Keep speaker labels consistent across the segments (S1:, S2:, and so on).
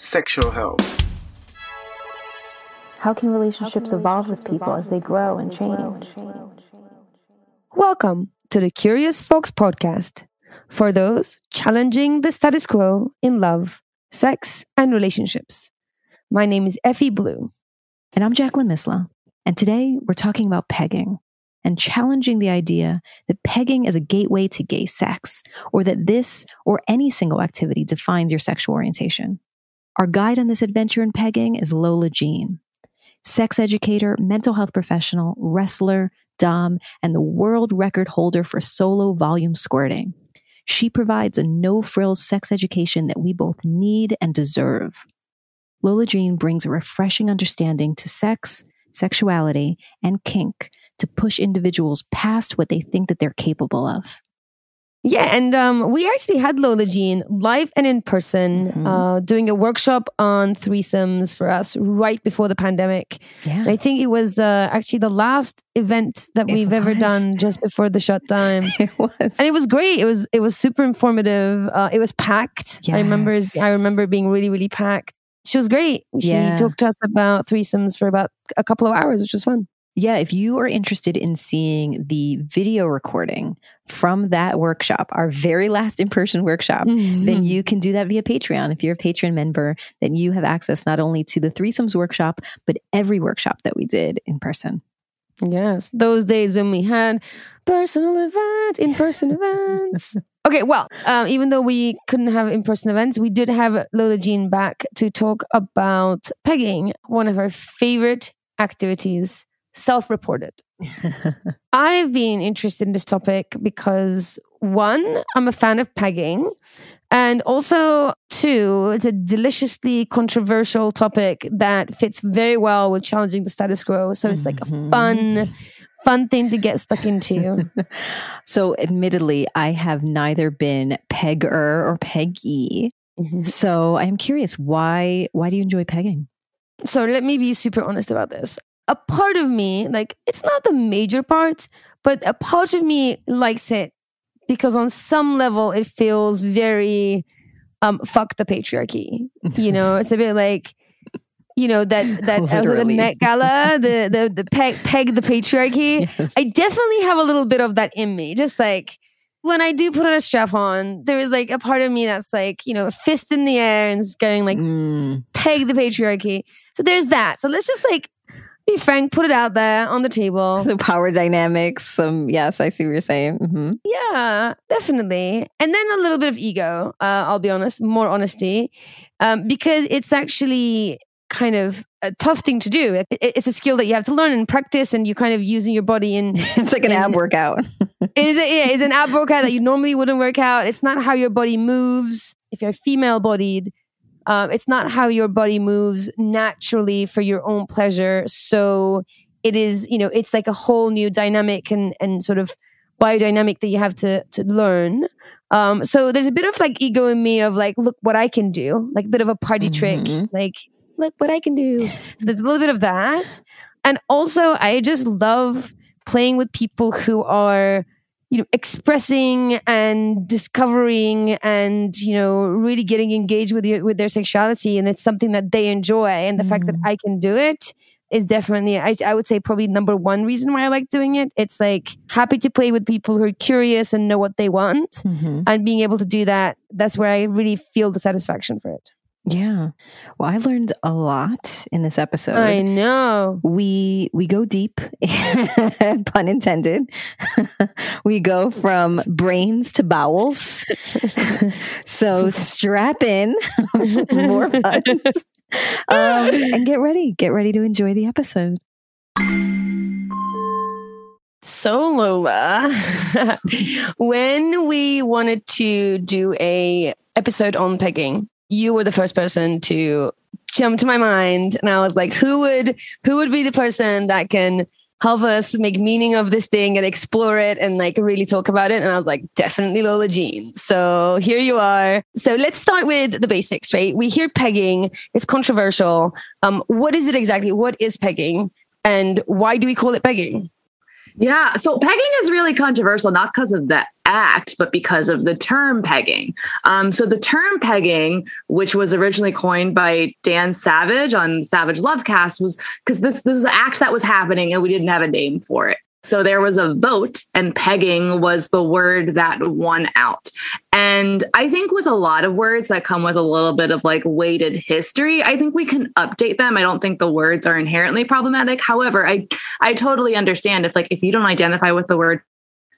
S1: sexual health.
S2: How can relationships evolve with people as they grow and change?
S3: Welcome to the Curious Fox podcast for those challenging the status quo in love, sex, and relationships. My name is Effy Blue.
S4: And I'm Jacqueline Misla. And today we're talking about pegging and challenging the idea that pegging is a gateway to gay sex, or that this or any single activity defines your sexual orientation. Our guide on this adventure in pegging is Lola Jean, sex educator, mental health professional, wrestler, Dom, and the world record holder for solo volume squirting. She provides a no frills sex education that we both need and deserve. Lola Jean brings a refreshing understanding to sex, sexuality, and kink to push individuals past what they think that they're capable of.
S3: Yeah, and um, we actually had Lola Jean live and in person
S4: Mhm.
S3: uh, doing a workshop on threesomes for us right before the pandemic.
S4: Yeah.
S3: And I think it was uh, actually the last event that
S4: It
S3: we've ever done just before the shutdown.
S4: It was.
S3: and it was great. It was it was super informative. Uh, it was packed. I remember
S4: Yes.
S3: I remember being really really packed. She was great. She
S4: Yeah.
S3: talked to us about threesomes for about a couple of hours, which was fun.
S4: Yeah, if you are interested in seeing the video recording from that workshop, our very last in person workshop,
S3: Mm-hmm.
S4: then you can do that via Patreon. If you're a Patreon member, then you have access not only to the threesomes workshop, but every workshop that we did in person.
S3: Yes, those days when we had personal events, in person events. Okay, well, um, even though we couldn't have in person events, we did have Lola Jean back to talk about pegging, one of her favorite activities, self reported. I've been interested in this topic because one, I'm a fan of pegging. And also, two, it's a deliciously controversial topic that fits very well with challenging the status quo. So it's like a
S4: Mhm.
S3: fun, fun thing to get stuck into.
S4: So, admittedly, I have neither been pegger or peggy. So, I'm curious why why do you enjoy pegging?
S3: so let me be super honest about this. A part of me, like, it's not the major part, but a part of me likes it because on some level it feels very um fuck the patriarchy. You know, it's a bit like you know that that was it the. Met Gala, the the the peg peg the patriarchy.
S4: Yes.
S3: I definitely have a little bit of that in me. Just like when I do put on a strap on, there is like a part of me that's like, you know, a fist in the air and going like
S4: Mm,
S3: peg the patriarchy. So there's that. So let's just like be frank, put it out there on the table.
S4: the power dynamics. Some yes, I see what you're saying. hmm
S3: Yeah, definitely. And then a little bit of ego, uh, I'll be honest, more honesty, um, because it's actually kind of a tough thing to do. It- it- it's a skill that you have to learn and practice, and you kind of using your body in.
S4: It's like an ab workout.
S3: It is a, yeah, it's an ab workout that you normally wouldn't work out. It's not how your body moves. If you're female bodied, um, it's not how your body moves naturally for your own pleasure. So it is, you know, it's like a whole new dynamic and and sort of biodynamic that you have to to learn. Um, so there's a bit of like ego in me of like, look what I can do, like a bit of a party trick,
S4: Mhm.
S3: like look what I can do. So there's a little bit of that, and also I just love playing with people who are you know expressing and discovering and you know really getting engaged with your with their sexuality. And it's something that they enjoy. And the fact that
S4: Mm.
S3: i can do it is definitely I, I would say probably number one reason why i like doing it. It's like happy to play with people who are curious and know what they want.
S4: Mhm.
S3: and being able to do that that's where i really feel the satisfaction for it
S4: Yeah. Well, I learned a lot in this episode.
S3: i know.
S4: We we go deep pun intended. We go from brains to bowels. So strap in more puns. Um, and get ready. Get ready to enjoy the episode.
S3: So, Lola, when we wanted to do a episode on pegging, you were the first person to jump to my mind, and I was like, who would who would be the person that can help us make meaning of this thing and explore it and like really talk about it. And I was like, definitely Lola Jean. So here you are. So let's start with the basics, right? We hear pegging, it's controversial. Um, what is it exactly? What is pegging? And why do we call it pegging?
S5: Yeah. So pegging is really controversial, not because of the act, but because of the term pegging. Um, so the term pegging, which was originally coined by Dan Savage on Savage Lovecast, was because this this is an act that was happening and we didn't have a name for it. So there was a vote, and pegging was the word that won out. And I think with a lot of words that come with a little bit of like weighted history, I think we can update them. I don't think the words are inherently problematic. However, I I totally understand if like if you don't identify with the word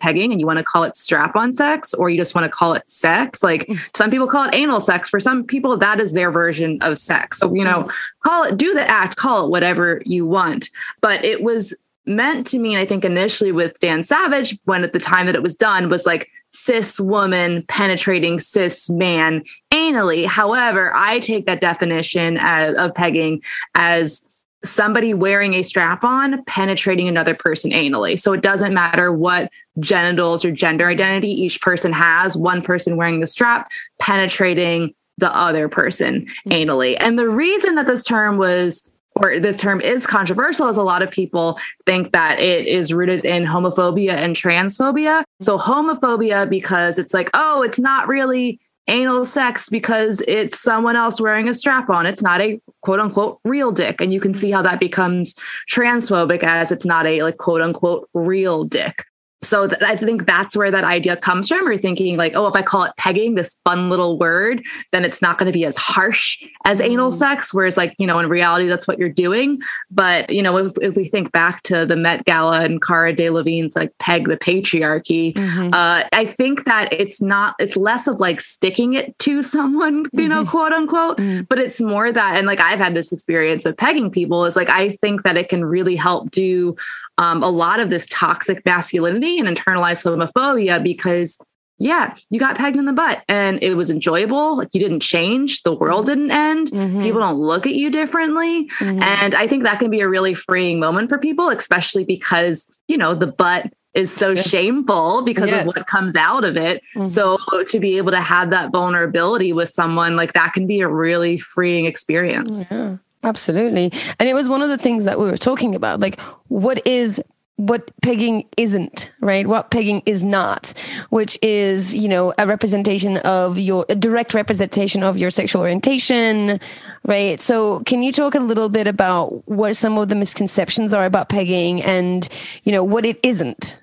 S5: pegging and you want to call it strap on sex or you just want to call it sex. Like mm. some people call it anal sex. For some people, that is their version of sex. So, you mm. know, call it, do the act, call it whatever you want. But it was meant to mean, I think initially with Dan Savage, when at the time that it was done, was like cis woman penetrating cis man anally. However, I take that definition as of pegging as somebody wearing a strap on penetrating another person anally. So it doesn't matter what genitals or gender identity each person has, one person wearing the strap penetrating the other person mm-hmm. anally. And the reason that this term was or this term is controversial as a lot of people think that it is rooted in homophobia and transphobia. So homophobia because it's like, oh, it's not really anal sex because it's someone else wearing a strap on. It's not a quote unquote real dick. And you can see how that becomes transphobic as it's not a like quote unquote real dick so th- I think that's where that idea comes from. Or thinking like, oh, if I call it pegging, this fun little word, then it's not going to be as harsh as mm. anal sex. Whereas, like, you know, in reality, that's what you're doing. But you know, if, if we think back to the Met Gala and Cara Delevingne's like "peg the patriarchy," mm-hmm. uh, I think that it's not. It's less of like sticking it to someone, you know, mm-hmm. quote unquote. Mm-hmm. But it's more that, and like I've had this experience of pegging people. Is like I think that it can really help do um, a lot of this toxic masculinity and internalized homophobia because yeah, you got pegged in the butt and it was enjoyable. Like you didn't change, the world didn't end. Mm-hmm. People don't look at you differently. Mm-hmm. And I think that can be a really freeing moment for people, especially because, you know, the butt is so shameful because yes. of what comes out of it. Mm-hmm. So to be able to have that vulnerability with someone like that can be a really freeing experience.
S3: Yeah. Absolutely. And it was one of the things that we were talking about. Like, what is what pegging isn't, right? What pegging is not, which is, you know, a representation of your, a direct representation of your sexual orientation, right? So, can you talk a little bit about what some of the misconceptions are about pegging and, you know, what it isn't?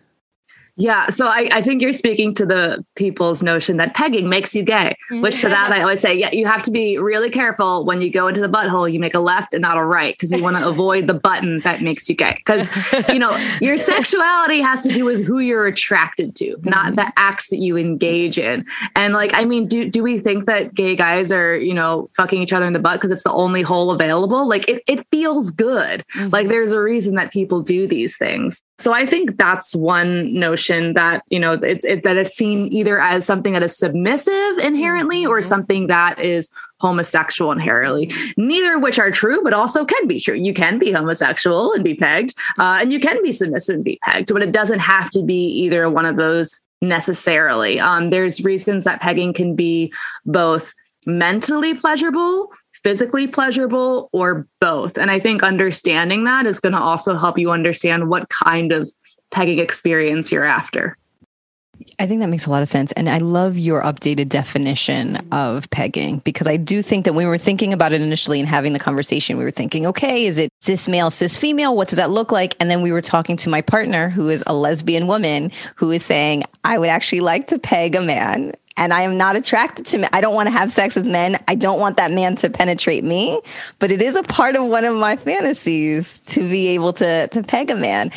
S5: Yeah. So I, I, think you're speaking to the people's notion that pegging makes you gay, which to that I always say, yeah, you have to be really careful when you go into the butthole, you make a left and not a right because you want to avoid the button that makes you gay. Because, you know, your sexuality has to do with who you're attracted to, not mm-hmm. the acts that you engage in. And like, I mean, do, do we think that gay guys are, you know, fucking each other in the butt because it's the only hole available? Like it, it feels good. Mm-hmm. Like there's a reason that people do these things. So I think that's one notion that, you know, it's it, that it's seen either as something that is submissive inherently or mm-hmm. something that is homosexual inherently. Neither of which are true, but also can be true. You can be homosexual and be pegged, uh, and you can be submissive and be pegged, but it doesn't have to be either one of those necessarily. Um, there's reasons that pegging can be both mentally pleasurable physically pleasurable or both. And I think understanding that is going to also help you understand what kind of pegging experience you're after.
S4: I think that makes a lot of sense. And I love your updated definition of pegging because I do think that when we were thinking about it initially and having the conversation, we were thinking, okay, is it cis male, cis female? What does that look like? And then we were talking to my partner, who is a lesbian woman, who is saying, I would actually like to peg a man and I am not attracted to men. I don't want to have sex with men. I don't want that man to penetrate me, but it is a part of one of my fantasies to be able to to peg a man.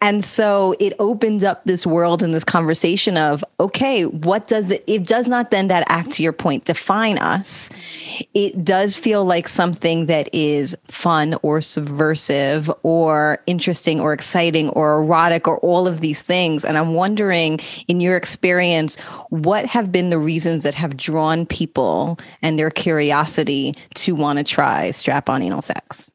S4: And so it opens up this world and this conversation of okay, what does it it does not then that act to your point define us. It does feel like something that is fun or subversive or interesting or exciting or erotic or all of these things and I'm wondering in your experience what have been been the reasons that have drawn people and their curiosity to want to try strap on anal sex?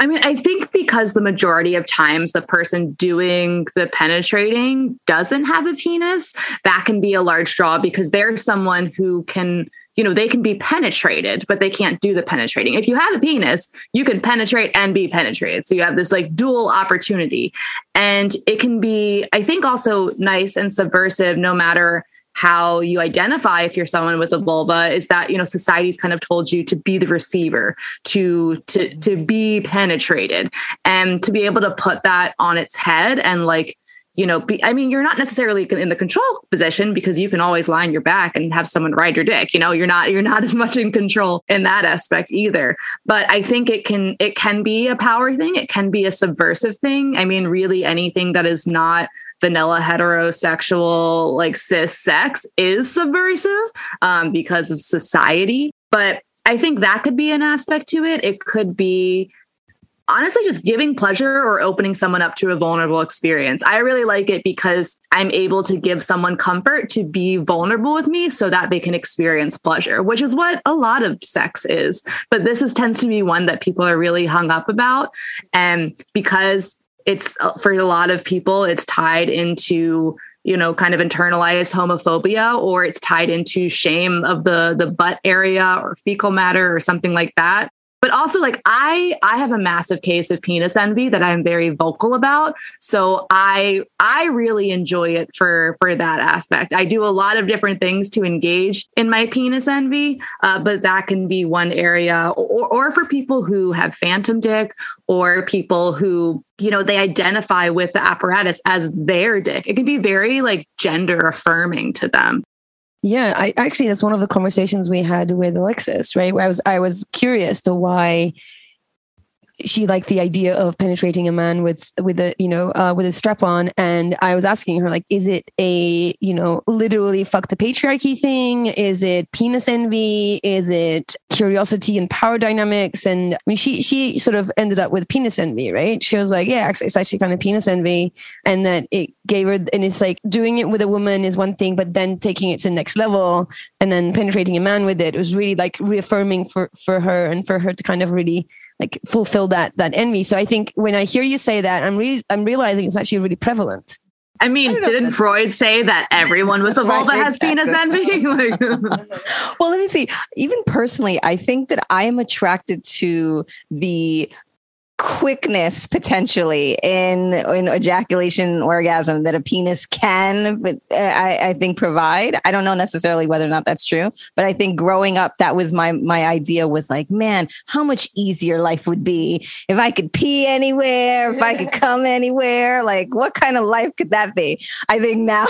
S5: I mean, I think because the majority of times the person doing the penetrating doesn't have a penis, that can be a large draw because they're someone who can, you know, they can be penetrated, but they can't do the penetrating. If you have a penis, you can penetrate and be penetrated. So you have this like dual opportunity. And it can be, I think, also nice and subversive no matter how you identify if you're someone with a vulva is that you know society's kind of told you to be the receiver to to to be penetrated. And to be able to put that on its head and like you know be, i mean you're not necessarily in the control position because you can always lie on your back and have someone ride your dick you know you're not you're not as much in control in that aspect either. But i think it can it can be a power thing. It can be a subversive thing. I mean really anything that is not vanilla heterosexual like cis sex is subversive um, because of society. But i think that could be an aspect to it. It could be honestly just giving pleasure or opening someone up to a vulnerable experience. I really like it because I'm able to give someone comfort to be vulnerable with me so that they can experience pleasure, which is what a lot of sex is. But this is tends to be one that people are really hung up about and because it's uh, for a lot of people it's tied into you know kind of internalized homophobia or it's tied into shame of the the butt area or fecal matter or something like that but also like i i have a massive case of penis envy that i'm very vocal about. So i i really enjoy it for for that aspect. I do a lot of different things to engage in my penis envy uh, but that can be one area or, or for people who have phantom dick or people who you know they identify with the apparatus as their dick. It can be very like gender affirming to them
S3: yeah, I actually that's one of the conversations we had with Alexis, right? Where I was I was curious to why she liked the idea of penetrating a man with with a you know uh, with a strap on and i was asking her like is it a you know literally fuck the patriarchy thing? Is it penis envy? Is it curiosity and power dynamics? And i mean she she sort of ended up with penis envy right? She was like yeah it's actually kind of penis envy. And that it gave her and it's like doing it with a woman is one thing but then taking it to the next level and then penetrating a man with it, it was really like reaffirming for for her and for her to kind of really like fulfill that that envy. So I think when I hear you say that, I'm really I'm realizing it's actually really prevalent.
S5: I mean, I didn't Freud say that everyone with a vulva right, has exactly. penis envy? like,
S4: well, let me see. Even personally, I think that I am attracted to the quickness potentially in in ejaculation orgasm that a penis can uh, I, I think provide. I don't know necessarily whether or not that's true but i think growing up that was my my idea was like man how much easier life would be if i could pee anywhere if i could come anywhere. Like what kind of life could that be? I think now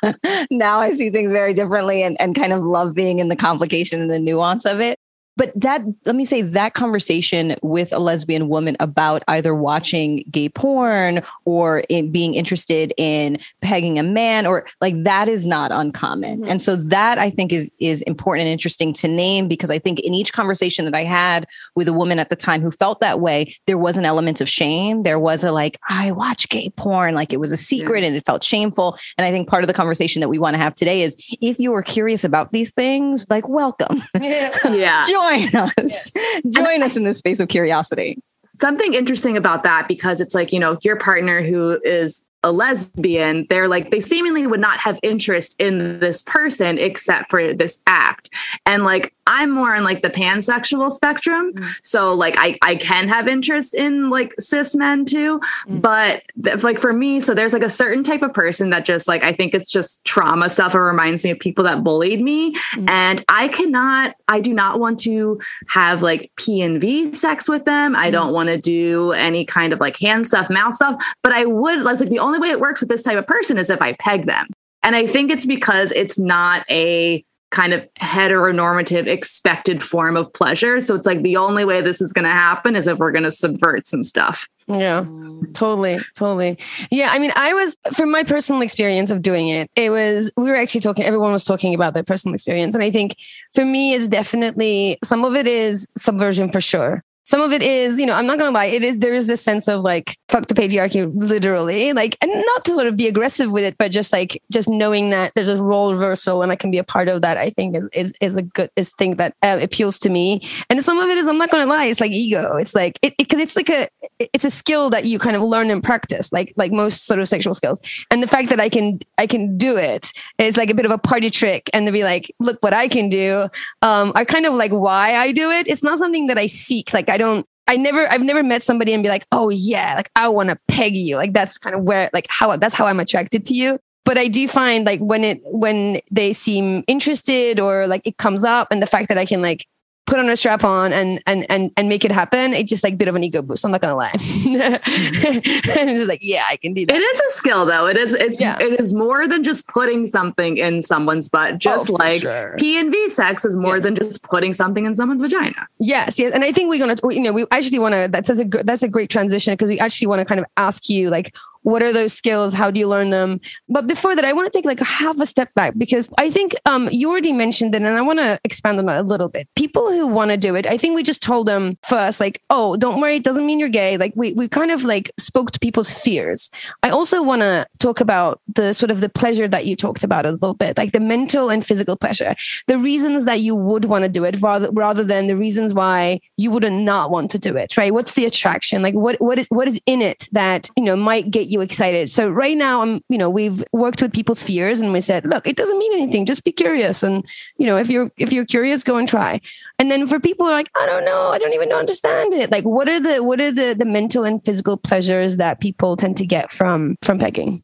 S4: now i see things very differently and, and kind of love being in the complication and the nuance of it but that let me say that conversation with a lesbian woman about either watching gay porn or in being interested in pegging a man or like that is not uncommon mm-hmm. and so that i think is is important and interesting to name because i think in each conversation that i had with a woman at the time who felt that way there was an element of shame there was a like i watch gay porn like it was a secret yeah. and it felt shameful and i think part of the conversation that we want to have today is if you are curious about these things like welcome
S5: yeah, yeah.
S4: join join us. Join us in this space of curiosity.
S5: Something interesting about that because it's like, you know, your partner who is a lesbian, they're like, they seemingly would not have interest in this person except for this act. And like, I'm more in like the pansexual spectrum. Mm. So like I, I can have interest in like cis men too. Mm. But th- like for me, so there's like a certain type of person that just like I think it's just trauma stuff. It reminds me of people that bullied me. Mm. And I cannot, I do not want to have like P and V sex with them. I don't want to do any kind of like hand stuff, mouth stuff. But I would like the only way it works with this type of person is if I peg them. And I think it's because it's not a kind of heteronormative expected form of pleasure. So it's like the only way this is going to happen is if we're going to subvert some stuff.
S3: Yeah, mm. totally, totally. Yeah, I mean, I was from my personal experience of doing it. It was we were actually talking. Everyone was talking about their personal experience, and I think for me, it's definitely some of it is subversion for sure some of it is, you know, I'm not gonna lie, it is there is this sense of like fuck the patriarchy, literally, like, and not to sort of be aggressive with it, but just like just knowing that there's a role reversal and I can be a part of that. I think is is is a good is thing that uh, appeals to me. And some of it is, I'm not gonna lie, it's like ego. It's like it because it, it's like a it's a skill that you kind of learn and practice, like like most sort of sexual skills. And the fact that I can I can do it is like a bit of a party trick, and to be like, look what I can do. Um, are kind of like why I do it. It's not something that I seek. Like I don't I never I've never met somebody and be like, "Oh yeah, like I want to peg you." Like that's kind of where like how that's how I'm attracted to you. But I do find like when it when they seem interested or like it comes up and the fact that I can like put on a strap on and and and and make it happen. It's just like a bit of an ego boost. I'm not gonna lie. and just like, yeah, I can do that.
S5: It is a skill though. It is it's
S3: Yeah.
S5: it is more than just putting something in someone's butt. Just oh,
S3: for
S5: like
S3: sure.
S5: P and V sex is more than just putting something in someone's vagina.
S3: Yes, yes, and I think we're gonna, you know, we actually want to. That's, that's a good, that's a great transition because we actually want to kind of ask you like, what are those skills? How do you learn them? But before that, I want to take like a half a step back because I think um, you already mentioned it, and I want to expand on that a little bit. People who want to do it, I think we just told them first, like, oh, don't worry, it doesn't mean you're gay. Like we we kind of like spoke to people's fears. I also want to talk about the sort of the pleasure that you talked about a little bit, like the mental and physical pleasure, the reasons that you would want to do it rather rather than the reasons why you wouldn't not want to do it, right? What's the attraction? Like what what is what is in it that you know might get you excited? So right now, I'm you know we've worked with people's fears and we said, look, it doesn't mean anything. Just be curious, and you know if you're if you're curious, go and try. And then for people who are like, I don't know, I don't even understand it. Like what are the what are the the mental and physical pleasures that people tend to get from from pegging?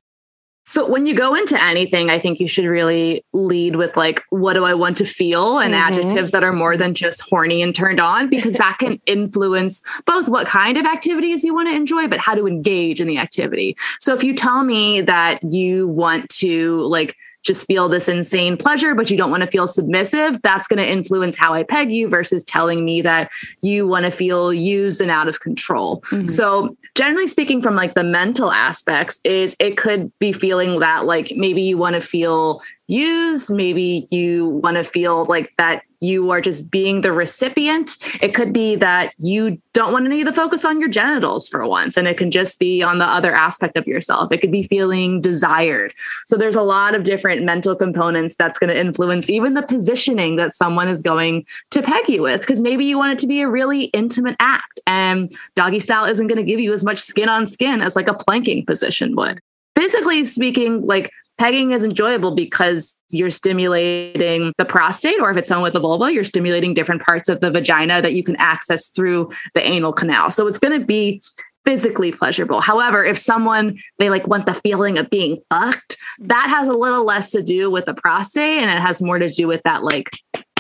S5: So when you go into anything, I think you should really lead with like, what do I want to feel and
S3: Mhm.
S5: adjectives that are more than just horny and turned on, because that can influence both what kind of activities you want to enjoy, but how to engage in the activity. So if you tell me that you want to like just feel this insane pleasure, but you don't want to feel submissive, that's going to influence how I peg you versus telling me that you want to feel used and out of control. Mm-hmm. So, generally speaking, from like the mental aspects, is it could be feeling that like maybe you want to feel used, maybe you want to feel like that you are just being the recipient. It could be that you don't want any of the focus on your genitals for once, and it can just be on the other aspect of yourself. It could be feeling desired. So there's a lot of different mental components that's going to influence even the positioning that someone is going to peg you with. Because maybe you want it to be a really intimate act, and doggy style isn't going to give you as much skin on skin as like a planking position would. Physically speaking, like pegging is enjoyable because you're stimulating the prostate, or if it's someone with a vulva, you're stimulating different parts of the vagina that you can access through the anal canal. So it's going to be physically pleasurable. However, if someone they like want the feeling of being fucked, mm-hmm. that has a little less to do with the prostate and it has more to do with that like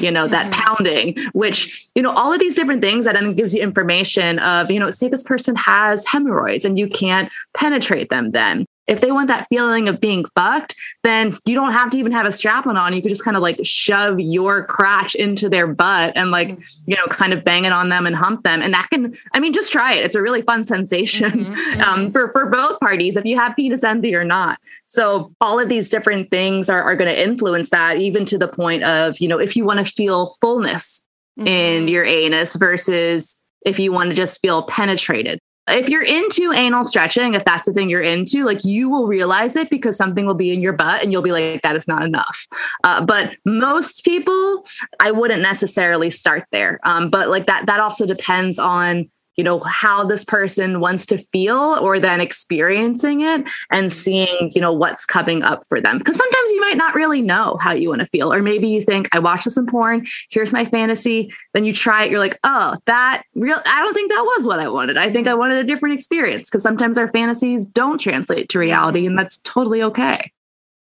S5: you know that mm-hmm. pounding which you know all of these different things that then gives you information of you know say this person has hemorrhoids and you can't penetrate them then if they want that feeling of being fucked, then you don't have to even have a strap on. You could just kind of like shove your crotch into their butt and like, mm-hmm. you know, kind of bang it on them and hump them. And that can, I mean, just try it. It's a really fun sensation mm-hmm. um, mm-hmm. for, for both parties, if you have penis envy or not. So all of these different things are, are going to influence that, even to the point of, you know, if you want to feel fullness in your anus versus if you want to just feel penetrated if you're into anal stretching, if that's the thing you're into, like you will realize it because something will be in your butt and you'll be like, that is not enough. Uh, but most people, I wouldn't necessarily start there. Um, but like that, that also depends on you know how this person wants to feel or then experiencing it and seeing you know what's coming up for them. Because sometimes you might not really know how you want to feel. Or maybe you think i watched this in porn. Here's my fantasy. Then you try it. You're like oh that real i don't think that was what i wanted. I think i wanted a different experience. Because sometimes our fantasies don't translate to reality and that's totally okay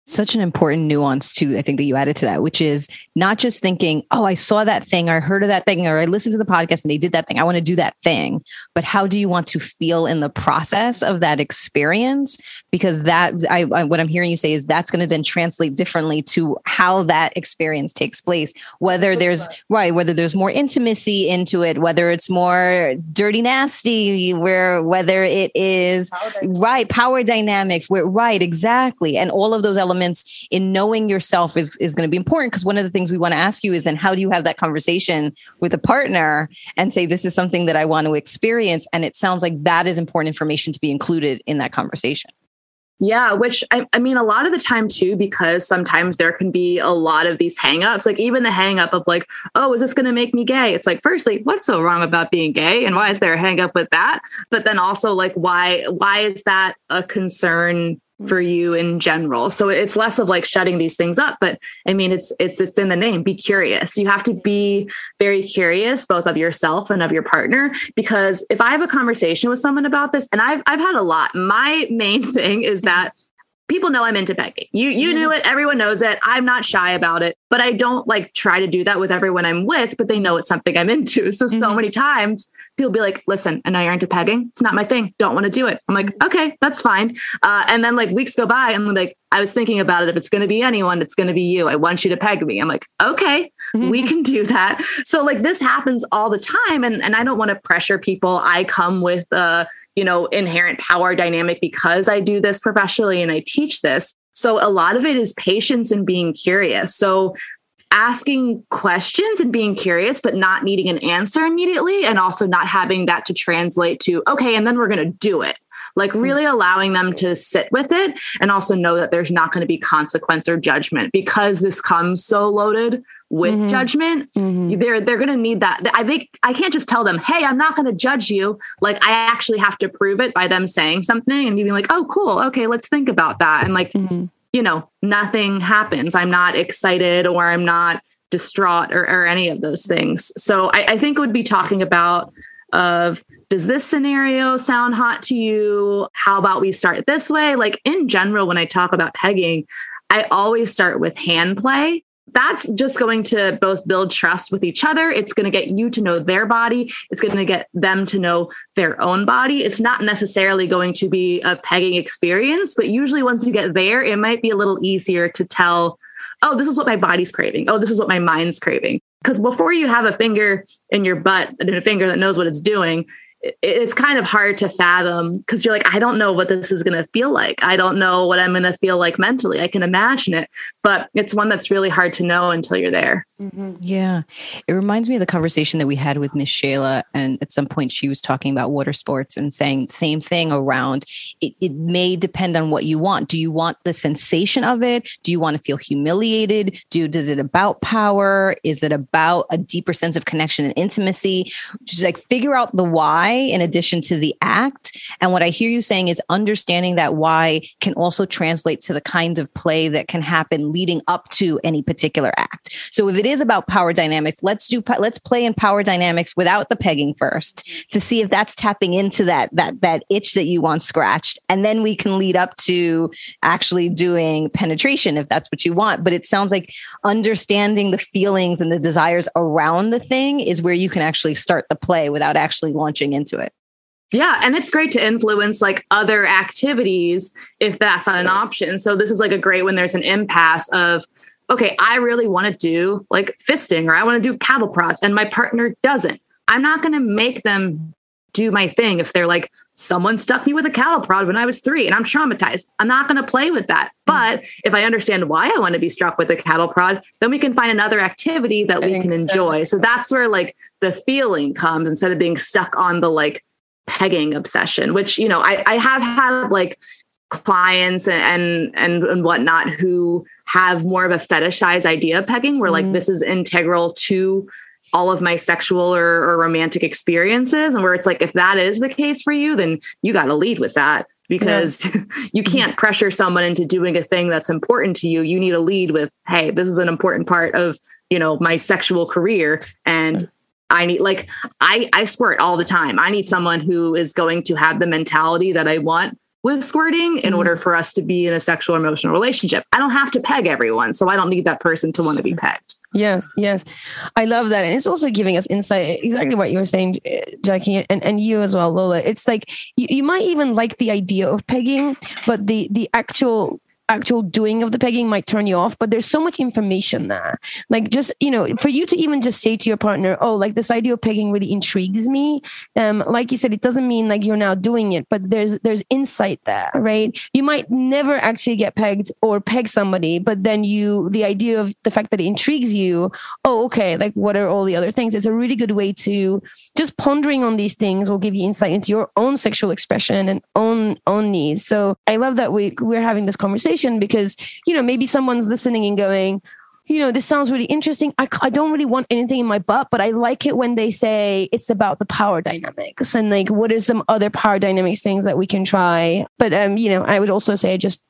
S4: such an important nuance too i think that you added to that which is not just thinking oh i saw that thing or i heard of that thing or i listened to the podcast and they did that thing. I want to do that thing. But how do you want to feel in the process of that experience? Because that I, I what i'm hearing you say is that's going to then translate differently to how that experience takes place whether there's right. whether there's more intimacy into it whether it's more dirty nasty where whether it is right power dynamics where right exactly. And all of those elements
S6: elements in knowing yourself is, is going to be important because one of the things we want to ask you is then how do you have that conversation with a partner and say this is something that I want to experience and it sounds like that is important information to be included in that conversation.
S5: Yeah, which I, I, mean, a lot of the time too, because sometimes there can be a lot of these hangups, like even the hangup of like, oh, is this going to make me gay? It's like, firstly, what's so wrong about being gay, and why is there a hangup with that? But then also, like, why why is that a concern for you in general. So it's less of like shutting these things up, but I mean it's it's it's in the name. Be curious. You have to be very curious both of yourself and of your partner because if I have a conversation with someone about this and I've I've had a lot. My main thing is that people know I'm into pegging. You you knew it, everyone knows it. I'm not shy about it, but I don't like try to do that with everyone I'm with, but they know it's something I'm into. So mm-hmm. so many times people be like, listen, I know you're into pegging. It's not my thing. Don't want to do it. I'm like, okay, that's fine. Uh, and then like weeks go by and I'm like, I was thinking about it. If it's going to be anyone, it's going to be you. I want you to peg me. I'm like, okay, we can do that. So like this happens all the time. And, and I don't want to pressure people. I come with a, you know, inherent power dynamic because I do this professionally and I teach this. So a lot of it is patience and being curious. So asking questions and being curious, but not needing an answer immediately. And also not having that to translate to, okay, and then we're going to do it. Like hmm. really allowing them to sit with it and also know that there's not going to be consequence or judgment because this comes so loaded with mm-hmm. judgment. Mm-hmm. They're they're going to need that. I think I can't just tell them, "Hey, I'm not going to judge you." Like I actually have to prove it by them saying something and being like, "Oh, cool. Okay, let's think about that." And like mm-hmm you know, nothing happens. I'm not excited or I'm not distraught or, or any of those things. So I, I think would be talking about of does this scenario sound hot to you? How about we start this way? Like in general, when I talk about pegging, I always start with hand play that's just going to both build trust with each other. It's going to get you to know their body. It's going to get them to know their own body. It's not necessarily going to be a pegging experience, but usually once you get there, it might be a little easier to tell, oh, this is what my body's craving. Oh, this is what my mind's craving. Because before you have a finger in your butt and a finger that knows what it's doing, it's kind of hard to fathom because you're like, I don't know what this is going to feel like. I don't know what I'm going to feel like mentally. I can imagine it, but it's one that's really hard to know until you're there.
S4: Mm-hmm. Yeah. It reminds me of the conversation that we had with Miss Shayla. And at some point, she was talking about water sports and saying same thing around it, it may depend on what you want. Do you want the sensation of it? Do you want to feel humiliated? Do does it about power? Is it about a deeper sense of connection and intimacy? Just like figure out the why in addition to the act. And what I hear you saying is understanding that why can also translate to the kinds of play that can happen leading up to any particular act. So if it is about power dynamics, let's do let's play in power dynamics without the pegging first to see if that's tapping into that that that itch that you want scratched, and then we can lead up to actually doing penetration if that's what you want. But it sounds like understanding the feelings and the desires around the thing is where you can actually start the play without actually launching into it.
S5: Yeah, and it's great to influence like other activities if that's not an option. So this is like a great when there's an impasse of okay, I really want to do like fisting or I want to do cattle prods and my partner doesn't. I'm not going to make them do my thing if they're like someone stuck me with a cattle prod when I was 3 and I'm traumatized. I'm not going to play with that. But if I understand why I want to be struck with a cattle prod, then we can find another activity that we can enjoy. So. so that's where like the feeling comes instead of being stuck on the like pegging obsession, which, you know, I, I have had like clients and, and, and whatnot who have more of a fetishized idea of pegging where like mm-hmm. this is integral to all of my sexual or, or romantic experiences and where it's like if that is the case for you then you got to lead with that because yeah. you can't pressure someone into doing a thing that's important to you you need to lead with hey this is an important part of you know my sexual career and sure. I need like I I squirt all the time. I need someone who is going to have the mentality that I want with squirting in mm-hmm. order for us to be in a sexual emotional relationship. I don't have to peg everyone, so I don't need that person to want to be pegged.
S3: Yes, yes. I love that. And it's also giving us insight, exactly what you were saying, Jackie, and, and you as well, Lola. It's like you, you might even like the idea of pegging, but the the actual actual doing of the pegging might turn you off, but there's so much information there. Like just, you know, for you to even just say to your partner, oh, like this idea of pegging really intrigues me. Um, like you said, it doesn't mean like you're now doing it, but there's there's insight there, right? You might never actually get pegged or peg somebody, but then you the idea of the fact that it intrigues you, oh, okay, like what are all the other things? It's a really good way to just pondering on these things will give you insight into your own sexual expression and own own needs. So I love that we we're having this conversation because you know maybe someone's listening and going you know this sounds really interesting. I, I don't really want anything in my butt but i like it when they say it's about the power dynamics and like what are some other power dynamics things that we can try. But um you know i would also say just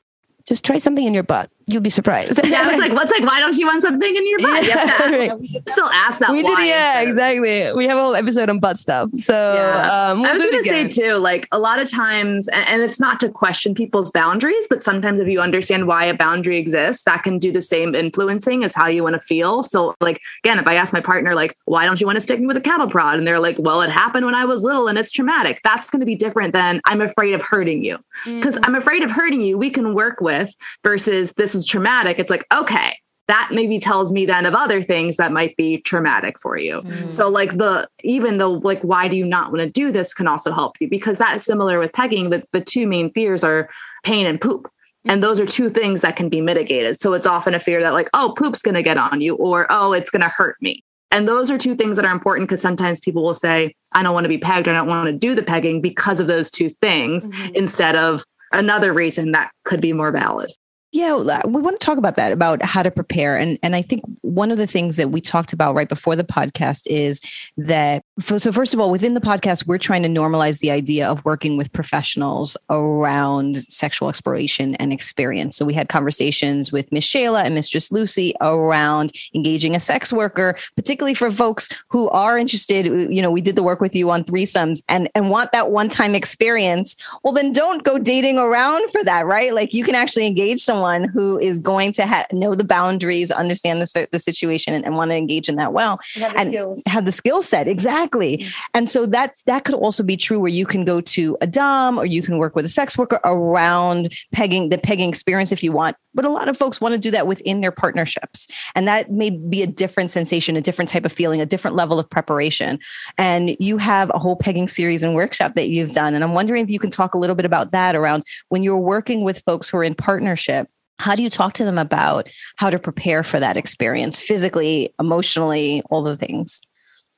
S3: just try something in your butt you'll be surprised.
S5: yeah, I was like, what's like, why don't you want something in your butt? Yeah, you right. we still ask that.
S3: We did, yeah, exactly. We have a whole episode on butt stuff. So yeah. um, we'll
S5: I was going to say too, like a lot of times, and it's not to question people's boundaries, but sometimes if you understand why a boundary exists, that can do the same influencing as how you want to feel. So like, again, if I ask my partner, like, why don't you want to stick me with a cattle prod? And they're like, well, it happened when I was little and it's traumatic. That's going to be different than I'm afraid of hurting you. Because mm-hmm. I'm afraid of hurting you, we can work with versus this is traumatic. It's like, okay, that maybe tells me then of other things that might be traumatic for you. Mm. So like the even the like why do you not want to do this can also help you because that is similar with pegging that the two main fears are pain and poop. And those are two things that can be mitigated. So it's often a fear that like oh poop's going to get on you or oh it's going to hurt me. And those are two things that are important because sometimes people will say I don't want to be pegged I don't want to do the pegging because of those two things mm-hmm. instead of another reason that could be more valid.
S4: Yeah, uh, we want to talk about that, about how to prepare. And and I think one of the things that we talked about right before the podcast is that so first of all, within the podcast, we're trying to normalize the idea of working with professionals around sexual exploration and experience. So we had conversations with Miss Shayla and Mistress Lucy around engaging a sex worker, particularly for folks who are interested. You know, we did the work with you on threesomes and and want that one time experience. Well, then don't go dating around for that, right? Like you can actually engage someone someone who is going to ha- know the boundaries, understand the, the situation, and, and want to engage in that well,
S3: have
S4: and
S3: skills.
S4: have the skill set exactly. Mm-hmm. And so that's that could also be true where you can go to a dom or you can work with a sex worker around pegging the pegging experience if you want. But a lot of folks want to do that within their partnerships, and that may be a different sensation, a different type of feeling, a different level of preparation. And you have a whole pegging series and workshop that you've done, and I'm wondering if you can talk a little bit about that around when you're working with folks who are in partnership how do you talk to them about how to prepare for that experience physically emotionally all the things?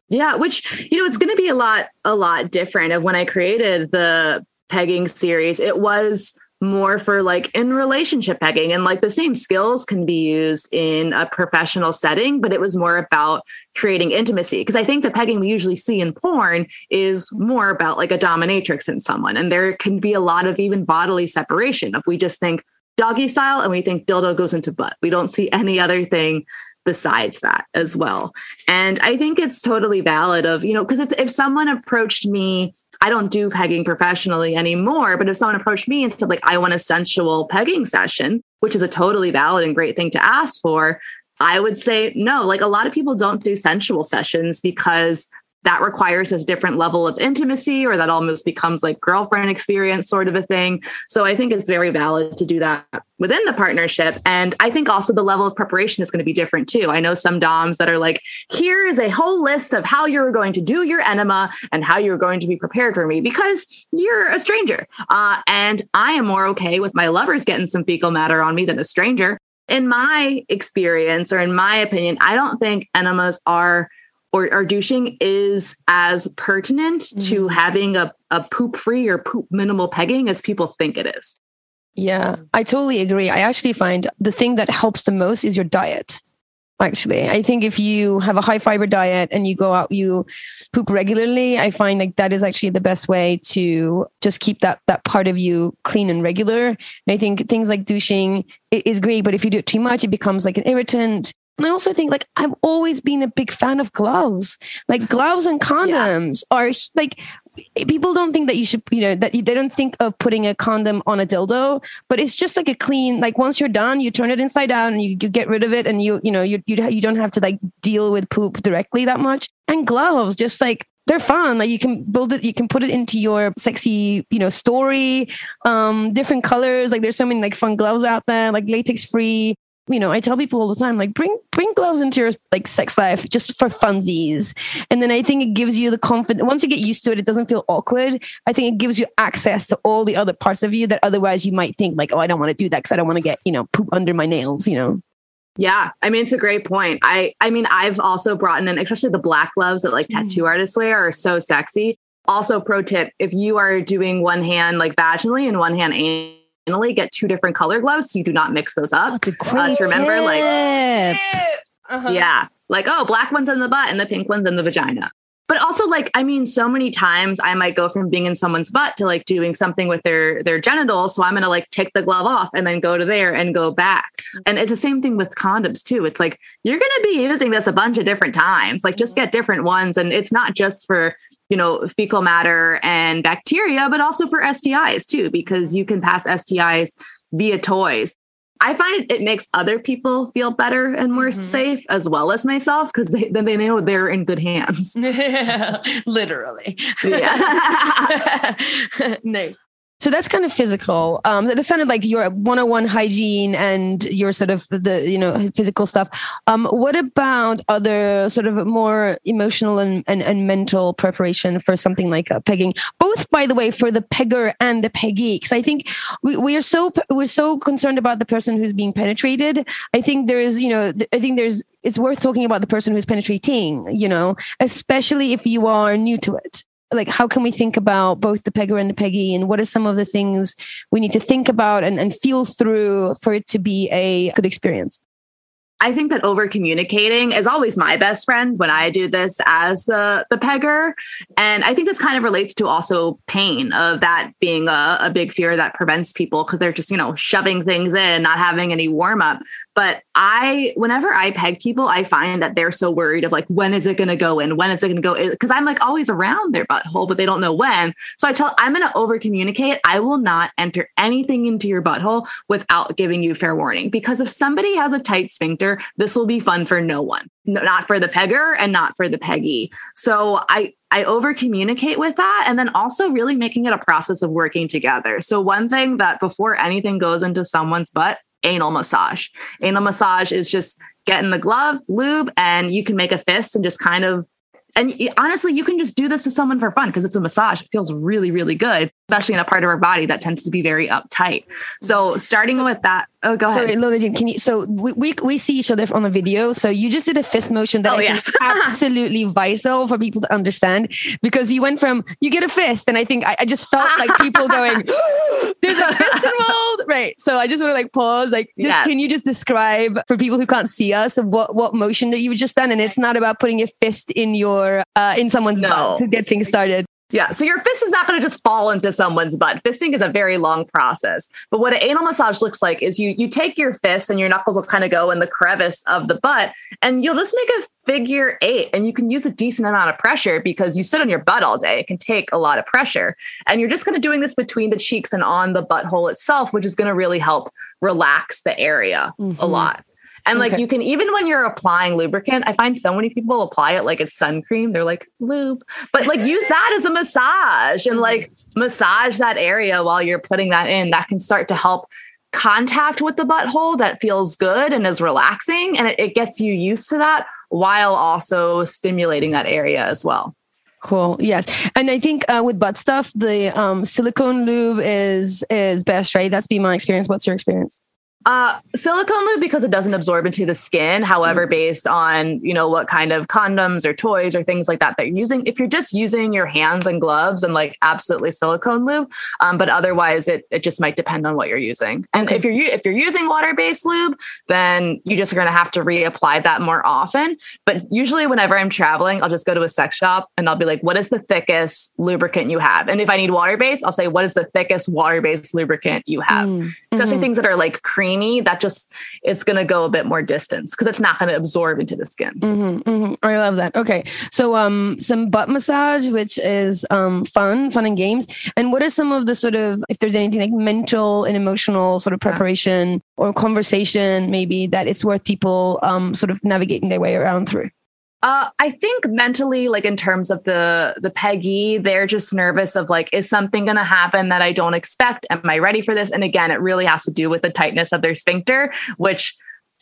S5: Yeah which you know it's going to be a lot a lot different of when i created the pegging series. It was more for like in relationship pegging and like the same skills can be used in a professional setting but it was more about creating intimacy because i think the pegging we usually see in porn is more about like a dominatrix in someone and there can be a lot of even bodily separation if we just think doggy style and we think dildo goes into butt. We don't see any other thing besides that as well. And I think it's totally valid of, you know, because it's if someone approached me, I don't do pegging professionally anymore, but if someone approached me and said like I want a sensual pegging session, which is a totally valid and great thing to ask for, I would say no. Like a lot of people don't do sensual sessions because that requires a different level of intimacy or that almost becomes like girlfriend experience sort of a thing. So I think it's very valid to do that within the partnership. And I think also the level of preparation is going to be different too. I know some DOMs that are like, here is a whole list of how you're going to do your enema and how you're going to be prepared for me because you're a stranger. Uh, and I am more okay with my lovers getting some fecal matter on me than a stranger. In my experience or in my opinion, I don't think enemas are or, or douching is as pertinent mm-hmm. to having a, a poop free or poop minimal pegging as people think it is.
S3: Yeah, I totally agree. I actually find the thing that helps the most is your diet. Actually, I think if you have a high fiber diet and you go out, you poop regularly, I find like that is actually the best way to just keep that that part of you clean and regular. And I think things like douching is great, but if you do it too much, it becomes like an irritant. And I also think like I've always been a big fan of gloves. Like gloves and condoms yeah. are like people don't think that you should, you know, that you, they don't think of putting a condom on a dildo, but it's just like a clean, like once you're done, you turn it inside out and you, you get rid of it and you, you know, you, you, you don't have to like deal with poop directly that much. And gloves, just like they're fun. Like you can build it, you can put it into your sexy, you know, story. Um, different colors. Like there's so many like fun gloves out there, like latex free. You know, I tell people all the time, like bring bring gloves into your like sex life just for funsies. And then I think it gives you the confidence. Once you get used to it, it doesn't feel awkward. I think it gives you access to all the other parts of you that otherwise you might think like, oh, I don't want to do that because I don't want to get you know poop under my nails. You know.
S5: Yeah, I mean it's a great point. I I mean I've also brought in, especially the black gloves that like tattoo mm. artists wear are so sexy. Also, pro tip: if you are doing one hand like vaginally and one hand anally, get two different color gloves so you do not mix those up. Oh,
S4: it's a great uh, remember,
S5: tip. like uh-huh. yeah, like oh, black ones in the butt and the pink ones in the vagina but also like i mean so many times i might go from being in someone's butt to like doing something with their their genitals so i'm gonna like take the glove off and then go to there and go back mm-hmm. and it's the same thing with condoms too it's like you're gonna be using this a bunch of different times like just get different ones and it's not just for you know fecal matter and bacteria but also for stis too because you can pass stis via toys I find it makes other people feel better and more mm-hmm. safe as well as myself because then they know they're in good hands.
S3: Literally. Yeah. nice. So that's kind of physical. Um, that sounded like your 101 hygiene and your sort of the you know physical stuff. Um, what about other sort of more emotional and, and, and mental preparation for something like uh, pegging? Both, by the way, for the pegger and the peggee, because I think we, we are so we're so concerned about the person who's being penetrated. I think there is you know I think there's it's worth talking about the person who's penetrating. You know, especially if you are new to it like how can we think about both the pegger and the peggee and what are some of the things we need to think about and, and feel through for it to be a good experience
S5: I think that over communicating is always my best friend when I do this as the the pegger, and I think this kind of relates to also pain of that being a, a big fear that prevents people because they're just you know shoving things in, not having any warm up. But I, whenever I peg people, I find that they're so worried of like when is it going to go in, when is it going to go in? Because I'm like always around their butthole, but they don't know when. So I tell I'm going to over communicate. I will not enter anything into your butthole without giving you fair warning because if somebody has a tight sphincter this will be fun for no one, not for the pegger and not for the peggee. So I, I over communicate with that and then also really making it a process of working together. So one thing that before anything goes into someone's butt, anal massage. Anal massage is just getting the glove, lube, and you can make a fist and just kind of and honestly, you can just do this to someone for fun because it's a massage. It feels really, really good, especially in a part of our body that tends to be very uptight. So starting so, with that, oh, go
S3: sorry,
S5: ahead.
S3: Lola Jean, can you? So we, we we see each other on the video. So you just did a fist motion that oh, yes. is absolutely vital for people to understand because you went from you get a fist, and I think I, I just felt like people going, "There's a fist involved," right? So I just want to like pause. Like, just yes. can you just describe for people who can't see us what what motion that you just done? And it's not about putting your fist in your uh, in someone's no. butt to get things started.
S5: Yeah. So your fist is not going to just fall into someone's butt. Fisting is a very long process. But what an anal massage looks like is you you take your fist and your knuckles will kind of go in the crevice of the butt and you'll just make a figure eight and you can use a decent amount of pressure because you sit on your butt all day. It can take a lot of pressure. And you're just kind of doing this between the cheeks and on the butthole itself, which is going to really help relax the area mm-hmm. a lot. And like okay. you can even when you're applying lubricant, I find so many people apply it like it's sun cream. They're like lube, but like use that as a massage and like mm-hmm. massage that area while you're putting that in. That can start to help contact with the butthole that feels good and is relaxing, and it, it gets you used to that while also stimulating that area as well.
S3: Cool. Yes, and I think uh, with butt stuff, the um, silicone lube is is best, right? That's been my experience. What's your experience?
S5: Uh, silicone lube because it doesn't absorb into the skin. However, mm. based on you know what kind of condoms or toys or things like that that you're using, if you're just using your hands and gloves, and like absolutely silicone lube. Um, but otherwise, it it just might depend on what you're using. And okay. if you're if you're using water based lube, then you just are going to have to reapply that more often. But usually, whenever I'm traveling, I'll just go to a sex shop and I'll be like, "What is the thickest lubricant you have?" And if I need water based, I'll say, "What is the thickest water based lubricant you have?" Mm. Especially mm-hmm. things that are like cream that just it's going to go a bit more distance because it's not going to absorb into the skin.
S3: Mm-hmm, mm-hmm. I love that. Okay, so um, some butt massage, which is um, fun, fun and games. And what are some of the sort of if there's anything like mental and emotional sort of preparation or conversation maybe that it's worth people um, sort of navigating their way around through?
S5: Uh, I think mentally, like in terms of the the peggee, they're just nervous of like, is something going to happen that I don't expect? Am I ready for this? And again, it really has to do with the tightness of their sphincter, which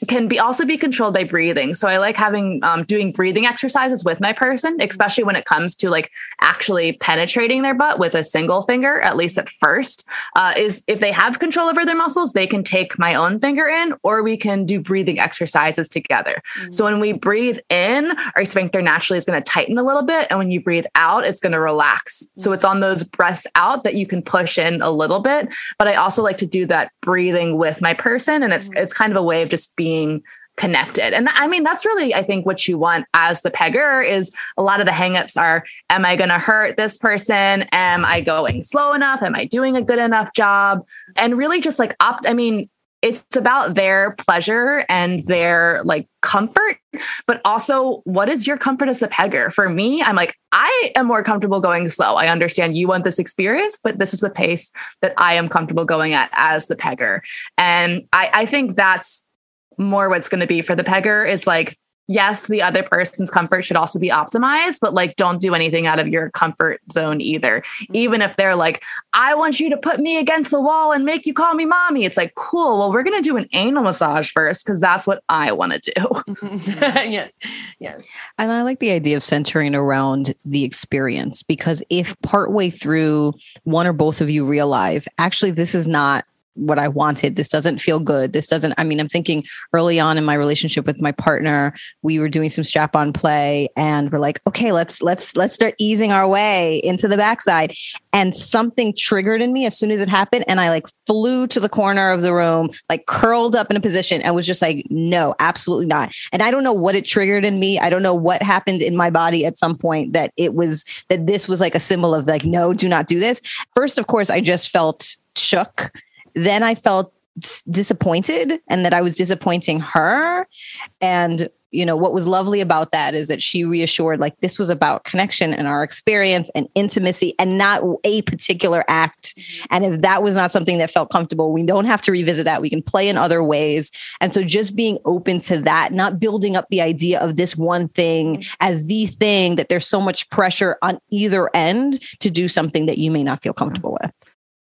S5: can be also be controlled by breathing. So I like having um, doing breathing exercises with my person, especially when it comes to like actually penetrating their butt with a single finger, at least at first. Uh, is if they have control over their muscles, they can take my own finger in, or we can do breathing exercises together. Mm-hmm. So when we breathe in, our sphincter naturally is going to tighten a little bit, and when you breathe out, it's going to relax. Mm-hmm. So it's on those breaths out that you can push in a little bit. But I also like to do that breathing with my person, and it's mm-hmm. it's kind of a way of just being being connected. And I mean, that's really, I think, what you want as the pegger is a lot of the hangups are, am I going to hurt this person? Am I going slow enough? Am I doing a good enough job? And really just like opt, I mean, it's about their pleasure and their like comfort, but also what is your comfort as the pegger? For me, I'm like, I am more comfortable going slow. I understand you want this experience, but this is the pace that I am comfortable going at as the pegger. And I, I think that's more what's going to be for the pegger is like yes, the other person's comfort should also be optimized, but like don't do anything out of your comfort zone either. Mm-hmm. Even if they're like, I want you to put me against the wall and make you call me mommy. It's like, cool. Well, we're going to do an anal massage first because that's what I want to do.
S4: yeah. Yes. And I like the idea of centering around the experience because if partway through one or both of you realize, actually, this is not what I wanted. This doesn't feel good. This doesn't, I mean, I'm thinking early on in my relationship with my partner, we were doing some strap on play and we're like, okay, let's, let's, let's start easing our way into the backside. And something triggered in me as soon as it happened. And I like flew to the corner of the room, like curled up in a position and was just like, no, absolutely not. And I don't know what it triggered in me. I don't know what happened in my body at some point that it was, that this was like a symbol of like, no, do not do this. First, of course, I just felt shook then I felt disappointed and that I was disappointing her. And, you know, what was lovely about that is that she reassured like this was about connection and our experience and intimacy and not a particular act. Mm-hmm. And if that was not something that felt comfortable, we don't have to revisit that. We can play in other ways. And so just being open to that, not building up the idea of this one thing mm-hmm. as the thing that there's so much pressure on either end to do something that you may not feel comfortable with.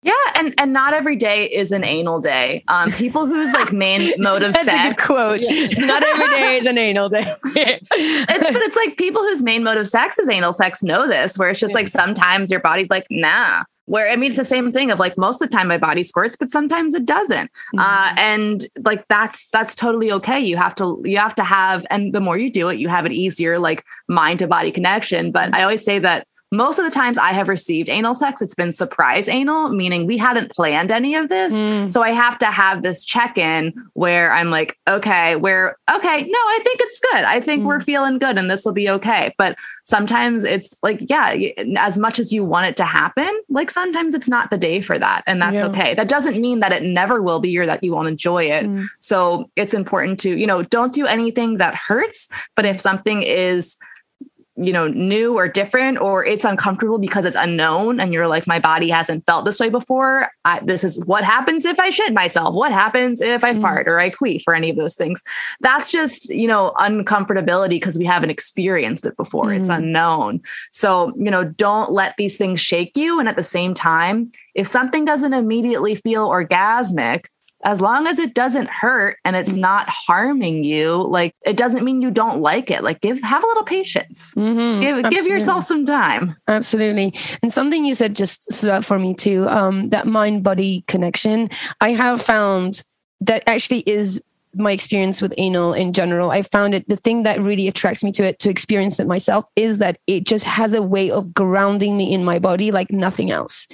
S5: Yeah, and and not every day is an anal day. Um, people whose like main mode of sex
S3: quote. not every day is an anal day.
S5: it's, but it's like people whose main mode of sex is anal sex know this, where it's just like sometimes your body's like, nah. Where I mean, it's the same thing of like most of the time my body squirts, but sometimes it doesn't. Mm-hmm. Uh, and like that's that's totally okay. You have to you have to have, and the more you do it, you have it easier, like mind to body connection. But I always say that most of the times I have received anal sex, it's been surprise anal, meaning we hadn't planned any of this. Mm. So I have to have this check in where I'm like, okay, where, okay, no, I think it's good. I think mm. we're feeling good and this will be okay. But sometimes it's like, yeah, as much as you want it to happen, like sometimes it's not the day for that. And that's yeah. okay. That doesn't mean that it never will be or that you won't enjoy it. Mm. So it's important to, you know, don't do anything that hurts. But if something is, you know new or different or it's uncomfortable because it's unknown and you're like my body hasn't felt this way before. I, this is what happens if i shit myself? What happens if i mm. fart or i queef or any of those things? That's just you know uncomfortability because we haven't experienced it before. Mm. it's unknown. So you know don't let these things shake you. And at the same time if something doesn't immediately feel orgasmic as long as it doesn't hurt and it's mm-hmm. not harming you, like it doesn't mean you don't like it. Like give have a little patience. Mm-hmm. Give give yourself some time.
S3: Absolutely. And something you said just stood out for me too. Um, that mind body connection. I have found that actually is my experience with anal in general. I found it the thing that really attracts me to it to experience it myself is that it just has a way of grounding me in my body like nothing else.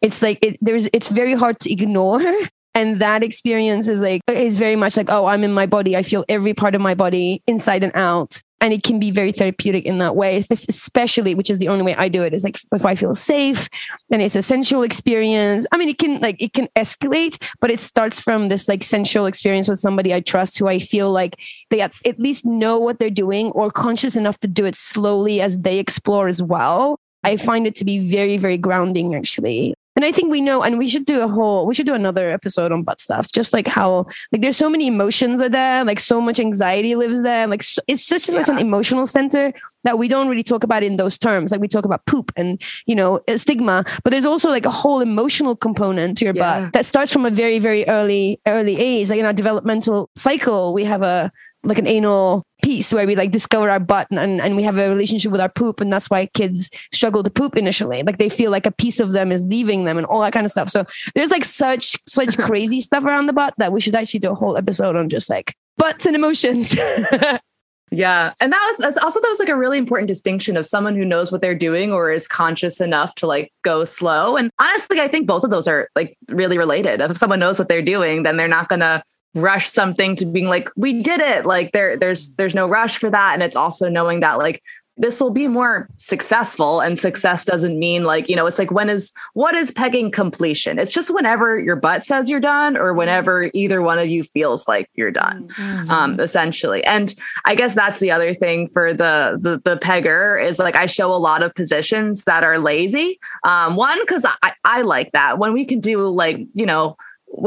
S3: It's like it there's it's very hard to ignore and that experience is like is very much like oh i'm in my body. I feel every part of my body inside and out. And it can be very therapeutic in that way. This especially which is the only way i do it is like if i feel safe and it's a sensual experience. I mean it can like it can escalate but it starts from this like sensual experience with somebody i trust who i feel like they at least know what they're doing or conscious enough to do it slowly as they explore as well. I find it to be very, very grounding, actually. And I think we know, and we should do a whole, we should do another episode on butt stuff. Just like how, like, there's so many emotions are there, like, so much anxiety lives there. Like, so, it's just such an emotional center that we don't really talk about in those terms. Like, we talk about poop and, you know, uh, stigma, but there's also like a whole emotional component to your
S5: Yeah.
S3: butt that starts from a very, very early, early age. Like, in our developmental cycle, we have a, like an anal piece where we like discover our butt and, and we have a relationship with our poop and that's why kids struggle to poop initially like they feel like a piece of them is leaving them and all that kind of stuff so there's like such such crazy stuff around the butt that we should actually do a whole episode on just like butts and emotions
S5: Yeah. And that was that's also that was like a really important distinction of someone who knows what they're doing or is conscious enough to like go slow. And honestly, I think both of those are like really related. If someone knows what they're doing, then they're not gonna rush something to being like, we did it. Like there, there's there's no rush for that. And it's also knowing that like this will be more successful. And success doesn't mean like you know it's like when is what is pegging completion? It's just whenever your butt says you're done or whenever either one of you feels like you're done um essentially. And i guess that's the other thing for the the, the pegger is like i show a lot of positions that are lazy. Um one because I, I like that. When we can do like you know well,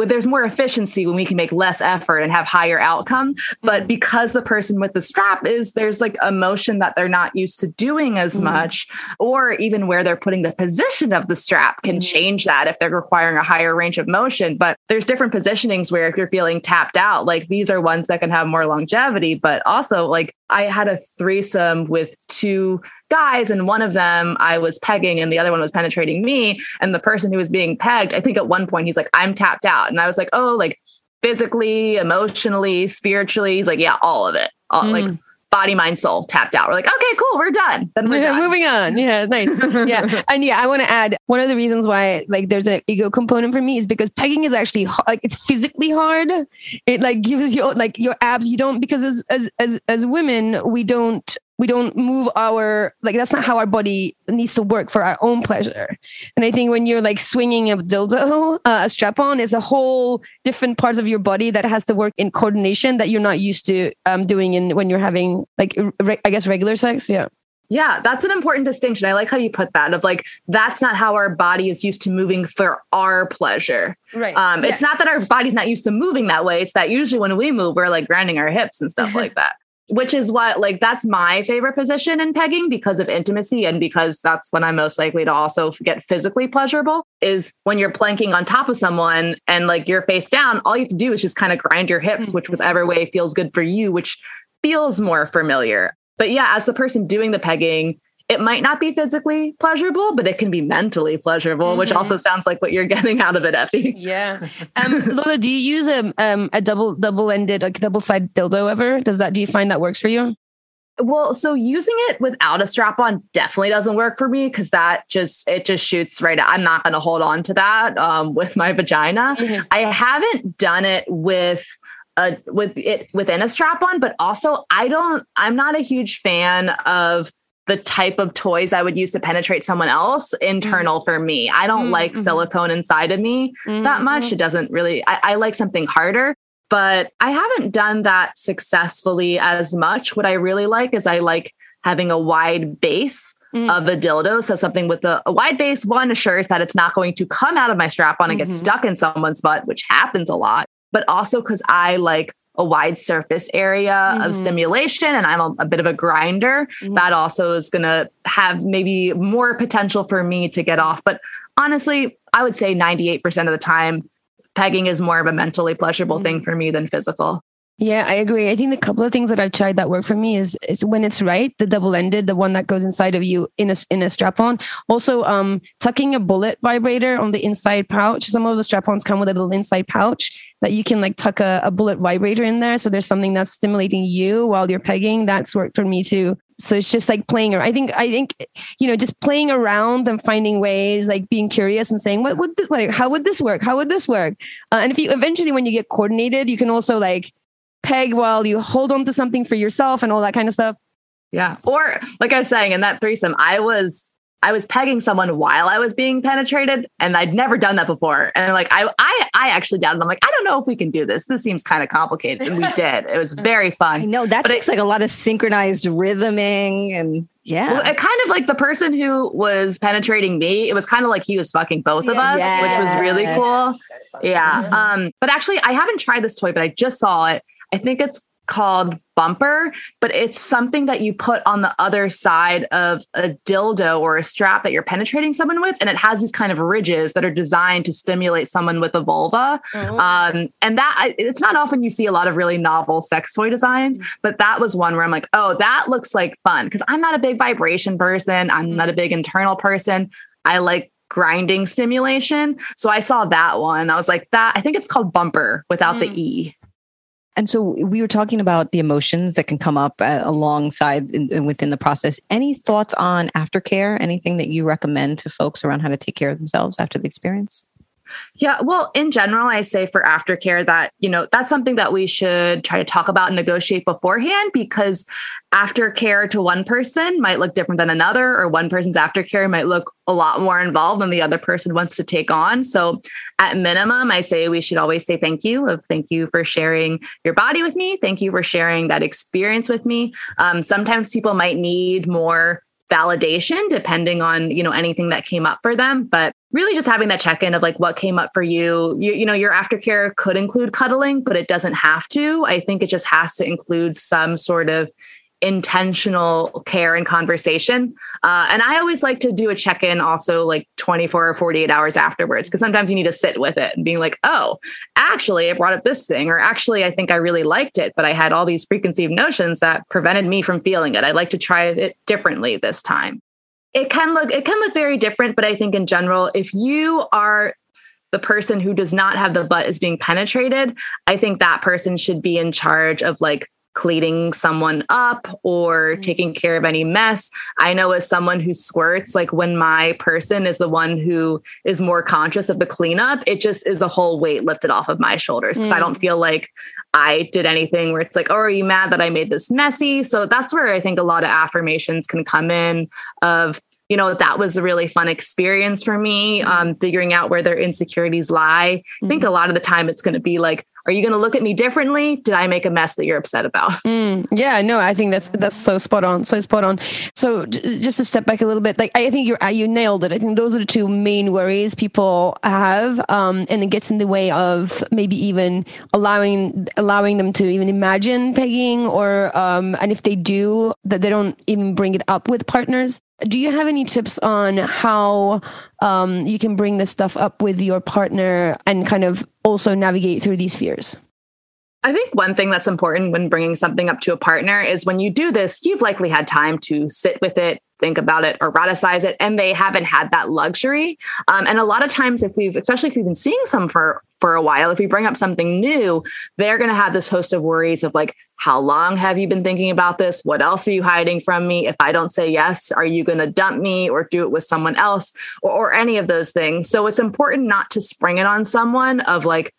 S5: there's more efficiency when we can make less effort and have higher outcome. But mm-hmm. because the person with the strap is there's like a motion that they're not used to doing as mm-hmm. much, or even where they're putting the position of the strap can mm-hmm. change that if they're requiring a higher range of motion. But there's different positionings where if you're feeling tapped out, like these are ones that can have more longevity. But also, like I had a threesome with two guys and one of them I was pegging and the other one was penetrating me and the person who was being pegged I think at one point he's like I'm tapped out and I was like oh like physically emotionally spiritually he's like yeah all of it all, mm. like body mind soul tapped out we're like okay cool we're done then we're
S3: Yeah,
S5: done
S3: moving on. Yeah, nice. Yeah, and yeah, I want to add one of the reasons why like there's an ego component for me is because pegging is actually like it's physically hard. It like gives you like your abs. You don't because as as as as women we don't we don't move our like that's not how our body needs to work for our own pleasure. And I think when you're like swinging a dildo, uh, a strap on, is a whole different parts of your body that has to work in coordination that you're not used to um, doing in when you're having like re- I guess regular sex. Yeah.
S5: Yeah, that's an important distinction. I like how you put that of like that's not how our body is used to moving for our pleasure.
S3: Right.
S5: Um, It's not that our body's not used to moving that way. It's that usually when we move, we're like grinding our hips and stuff like that. Which is what like that's my favorite position in pegging because of intimacy and because that's when I'm most likely to also get physically pleasurable is when you're planking on top of someone and like you're face down, all you have to do is just kind of grind your hips, which mm-hmm. whichever way feels good for you, which feels more familiar. But yeah, as the person doing the pegging, it might not be physically pleasurable, but it can be mentally pleasurable, which also sounds like what you're getting out of it, Effy.
S3: Yeah. Um, Lola, do you use a um a double double ended like double sided dildo ever? Does that do you find that works for you?
S5: Well, so using it without a strap on definitely doesn't work for me because that just it just shoots right. I'm not going to hold on to that um, with my vagina. I haven't done it with a with it within a strap on, but also I don't. I'm not a huge fan of the type of toys I would use to penetrate someone else internal for me. I don't mm-hmm. like mm-hmm. silicone inside of me that much. Mm-hmm. It doesn't really. I, I like something harder but I haven't done that successfully as much. What I really like is I like having a wide base mm. of a dildo. So something with a, a wide base, one assures that it's not going to come out of my strap on and get stuck in someone's butt, which happens a lot, but also because I like a wide surface area of mm-hmm. stimulation and I'm a, a bit of a grinder. Mm-hmm. That also is going to have maybe more potential for me to get off. But honestly, I would say 98% of the time, pegging is more of a mentally pleasurable thing mm-hmm. for me than physical.
S3: Yeah, I agree. I think the couple of things that I've tried that work for me is is when it's right, the double ended, the one that goes inside of you in a in a strap on. Also, um, tucking a bullet vibrator on the inside pouch. Some of the strap ons come with a little inside pouch that you can like tuck a, a bullet vibrator in there. So there's something that's stimulating you while you're pegging. That's worked for me too. So it's just like playing around. I think I think you know just playing around and finding ways, like being curious and saying, what would this, like how would this work? How would this work? Uh, and if you eventually when you get coordinated, you can also like peg while you hold on to something for yourself and all that kind of stuff.
S5: Yeah. Or like I was saying in that threesome, I was I was pegging someone while I was being penetrated, and I'd never done that before. And like I I I actually doubted. I'm like, I don't know if we can do this. This seems kind of complicated. And we did. It was very fun.
S6: I know that
S5: But
S6: takes
S5: it-
S6: like a lot of synchronized rhythming and yeah.
S5: Well, it kind of like the person who was penetrating me, it was kind of like he was fucking both of us, which was really cool. Yeah. Um, but actually I haven't tried this toy, but I just saw it. I think it's called bumper, but it's something that you put on the other side of a dildo or a strap that you're penetrating someone with. And it has these kind of ridges that are designed to stimulate someone with a vulva. Oh. Um, and that I- it's not often you see a lot of really novel sex toy designs, mm. but that was one where I'm like, oh, that looks like fun. Cause I'm not a big vibration person. I'm mm. not a big internal person. I like grinding stimulation. So I saw that one. I was like, that I think it's called bumper without the mm. E.
S6: And so we were talking about the emotions that can come up uh, alongside in- within the process. Any thoughts on aftercare? Anything that you recommend to folks around how to take care of themselves after the experience?
S5: Yeah, well, in general, I say for aftercare that, you know, that's something that we should try to talk about and negotiate beforehand because aftercare to one person might look different than another, or one person's aftercare might look a lot more involved than the other person wants to take on. So, at minimum, I say we should always say thank you of thank you for sharing your body with me. Thank you for sharing that experience with me. Um, sometimes people might need more validation depending on you know anything that came up for them. But really just having that check-in of like what came up for you you, you know your aftercare could include cuddling but it doesn't have to. I think it just has to include some sort of intentional care and conversation. Uh, and i always like to do a check-in also like 24 or 48 hours afterwards because sometimes you need to sit with it and being like oh actually i brought up this thing or actually i think i really liked it but i had all these preconceived notions that prevented me from feeling it. I'd like to try it differently this time. It can look it can look very different but i think in general if you are the person who does not have the butt is being penetrated i think that person should be in charge of like cleaning someone up or taking care of any mess. I know as someone who squirts like when my person is the one who is more conscious of the cleanup it just is a whole weight lifted off of my shoulders because i
S3: Mm.
S5: don't feel like i did anything where it's like oh are you mad that i made this messy? So that's where i think a lot of affirmations can come in of you know that was a really fun experience for me um, figuring out where their insecurities lie i think a lot of the time it's going to be like are you going to look at me differently did i make a mess that you're upset about
S3: Mm, yeah, no, I think that's that's so spot on, so spot on. So j- just to step back a little bit, like I think you you nailed it. I think those are the two main worries people have, um, and it gets in the way of maybe even allowing allowing them to even imagine pegging, or um, and if they do, that they don't even bring it up with partners. Do you have any tips on how um, you can bring this stuff up with your partner and kind of also navigate through these fears?
S5: I think one thing that's important when bringing something up to a partner is when you do this, you've likely had time to sit with it, think about it, eroticize it, and they haven't had that luxury. Um, and a lot of times, if we've, especially if we've been seeing some for for a while, if we bring up something new, they're going to have this host of worries of like, how long have you been thinking about this? What else are you hiding from me? If I don't say yes, are you going to dump me or do it with someone else or, or any of those things? So it's important not to spring it on someone of like,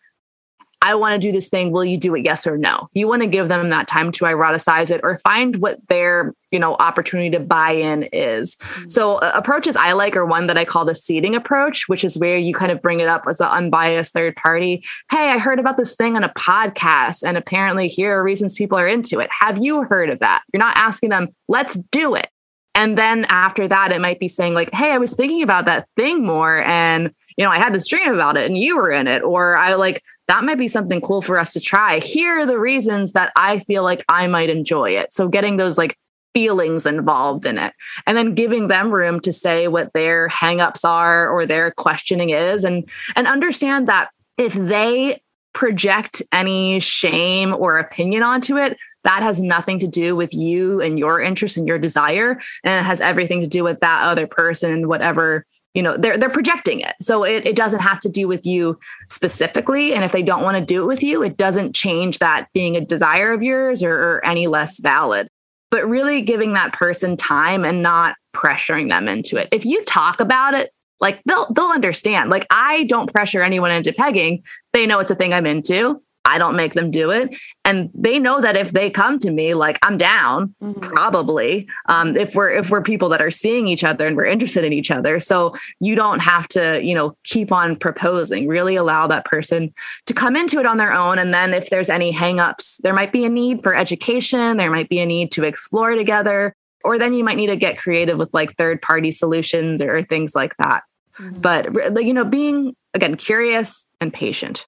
S5: I want to do this thing. Will you do it? Yes or no? You want to give them that time to eroticize it or find what their, you know, opportunity to buy in is. So uh, approaches I like are one that I call the seeding approach, which is where you kind of bring it up as an unbiased third party. Hey, I heard about this thing on a podcast and apparently here are reasons people are into it. Have you heard of that? You're not asking them, let's do it. And then after that, it might be saying, like, hey, I was thinking about that thing more. And, you know, I had this dream about it and you were in it. Or I like, that might be something cool for us to try. Here are the reasons that I feel like I might enjoy it. So getting those like feelings involved in it and then giving them room to say what their hangups are or their questioning is and and understand that if they project any shame or opinion onto it that has nothing to do with you and your interest and your desire. And it has everything to do with that other person whatever you know they're they're projecting it. So it, it doesn't have to do with you specifically. And if they don't want to do it with you it doesn't change that being a desire of yours or, or any less valid. But really giving that person time and not pressuring them into it. If you talk about it like they'll they'll understand like i don't pressure anyone into pegging they know it's a thing i'm into I don't make them do it. And they know that if they come to me, like I'm down, mm-hmm. probably. Um, if we're if we're people that are seeing each other and we're interested in each other. So you don't have to, you know, keep on proposing. Really allow that person to come into it on their own. And then if there's any hangups, there might be a need for education, there might be a need to explore together. Or then you might need to get creative with like third party solutions or things like that. Mm-hmm. But you know, being again curious and patient.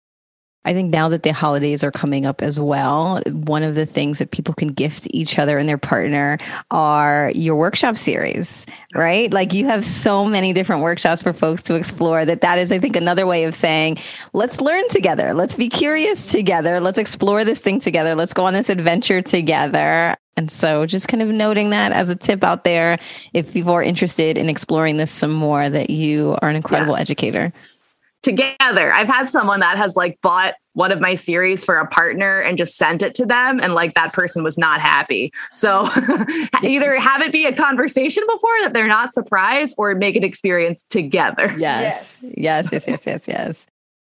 S4: I think now that the holidays are coming up as well, one of the things that people can gift each other and their partner are your workshop series, right? Like you have so many different workshops for folks to explore that that is I think another way of saying, let's learn together. Let's be curious together. Let's explore this thing together. Let's go on this adventure together. And so just kind of noting that as a tip out there if people are interested in exploring this some more that you are an incredible yes. educator
S5: together. I've had someone that has like bought one of my series for a partner and just sent it to them and like that person was not happy. So either have it be a conversation before that they're not surprised or make an experience together.
S4: Yes. Yes, yes, yes, yes, yes.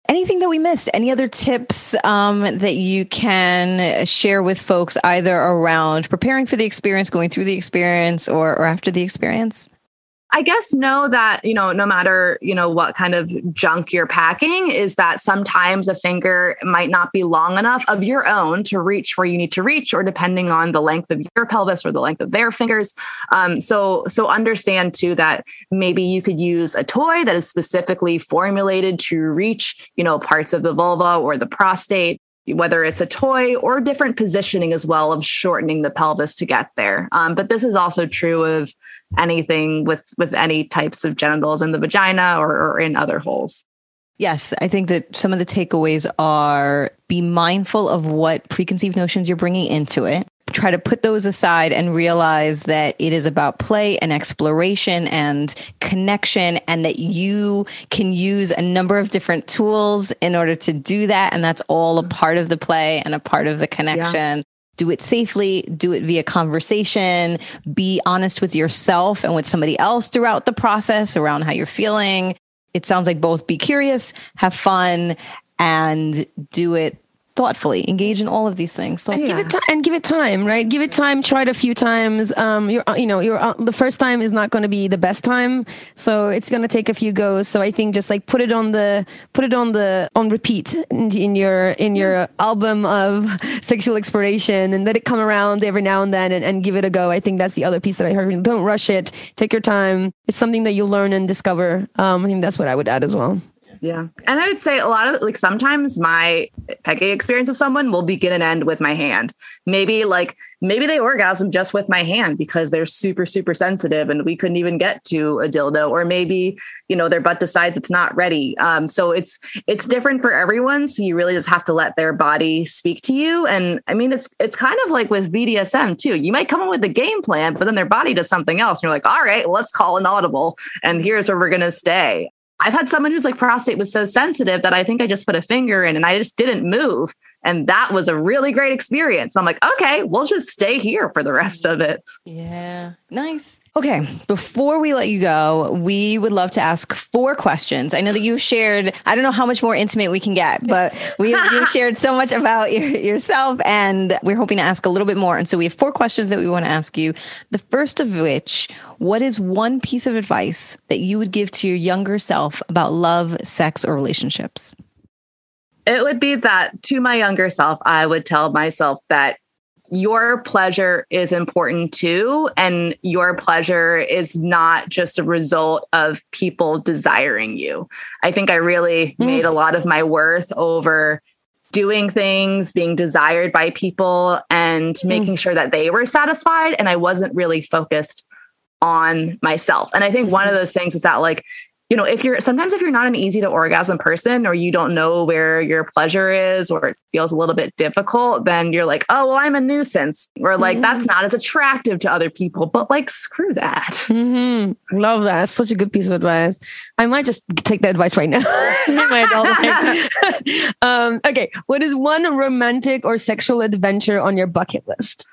S4: Anything that we missed? Any other tips um, that you can share with folks either around preparing for the experience, going through the experience, or, or after the experience?
S5: I guess know that, you know, no matter, you know, what kind of junk you're packing, is that sometimes a finger might not be long enough of your own to reach where you need to reach, or depending on the length of your pelvis or the length of their fingers. Um, so, so understand too that maybe you could use a toy that is specifically formulated to reach, you know, parts of the vulva or the prostate whether it's a toy or different positioning as well of shortening the pelvis to get there. Um, but this is also true of anything with with any types of genitals in the vagina or, or in other holes.
S4: Yes, I think that some of the takeaways are be mindful of what preconceived notions you're bringing into it. Try to put those aside and realize that it is about play and exploration and connection, and that you can use a number of different tools in order to do that. And that's all a part of the play and a part of the connection. Yeah do it safely, do it via conversation, be honest with yourself and with somebody else throughout the process around how you're feeling. It sounds like both be curious, have fun, and do it thoughtfully engage in all of these things.
S3: And give it time and give it time right? Give it time try it a few times. Um you're you know you're uh, the first time is not going to be the best time so it's going to take a few goes. So i think just like put it on the put it on the on repeat in, in your in your album of sexual exploration and let it come around every now and then and, and give it a go. I think that's the other piece that i heard. Don't rush it. Take your time. It's something that you'll learn and discover. Um i think that's what i would add as well
S5: yeah. And I would say a lot of like sometimes my pegging experience with someone will begin and end with my hand. Maybe like maybe they orgasm just with my hand because they're super, super sensitive and we couldn't even get to a dildo. Or maybe, you know, their butt decides it's not ready. Um, so it's it's different for everyone. So you really just have to let their body speak to you. And I mean it's it's kind of like with BDSM too. You might come up with a game plan, but then their body does something else. And you're like, all right, let's call an audible and here's where we're gonna stay. I've had someone whose like prostate was so sensitive that I think I just put a finger in and I just didn't move. And that was a really great experience. I'm like, okay, we'll just stay here for the rest of it.
S4: Yeah. Nice. Okay. Before we let you go, we would love to ask four questions. I know that you've shared, I don't know how much more intimate we can get, but we, you've shared so much about your, yourself and we're hoping to ask a little bit more. And so we have four questions that we want to ask you. The first of which, what is one piece of advice that you would give to your younger self about love, sex, or relationships?
S5: It would be that to my younger self, I would tell myself that your pleasure is important too. And your pleasure is not just a result of people desiring you. I think I really mm. made a lot of my worth over doing things, being desired by people, and mm. making sure that they were satisfied. And I wasn't really focused on myself. And I think one of those things is that, like, you know, if you're sometimes if you're not an easy to orgasm person or you don't know where your pleasure is or it feels a little bit difficult, then you're like, oh, well, I'm a nuisance. Or like, mm-hmm. that's not as attractive to other people. But like, screw that.
S3: Mm-hmm. Love that. Such a good piece of advice. I might just take that advice right now. um, okay. What is one romantic or sexual adventure on your bucket list?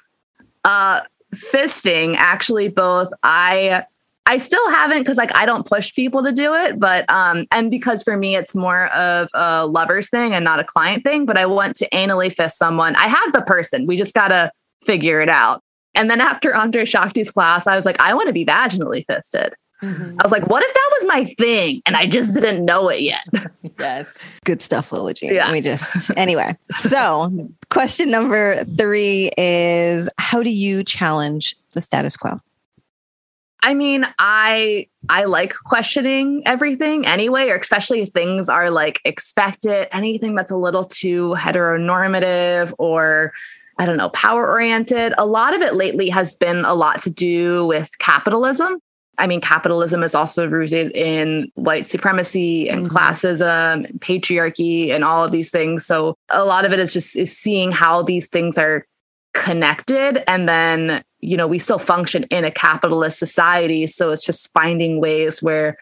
S5: Uh, fisting, actually, both. I I still haven't because like I don't push people to do it, but um, and because for me it's more of a lover's thing and not a client thing. But I want to anally fist someone. I have the person. We just gotta figure it out. And then after Andre Shakti's class, I was like, I want to be vaginally fisted. Mm-hmm. I was like, what if that was my thing and I just didn't know it yet?
S4: yes. Good stuff, Lola Jean. Yeah. Let me just, anyway. So, question number three is How do you challenge the status quo?
S5: I mean, I I like questioning everything anyway, or especially if things are like expected, anything that's a little too heteronormative or I don't know, power oriented. A lot of it lately has been a lot to do with capitalism. I mean, capitalism is also rooted in white supremacy and mm-hmm. classism and patriarchy and all of these things. So a lot of it is just is seeing how these things are connected and then you know we still function in a capitalist society so it's just finding ways where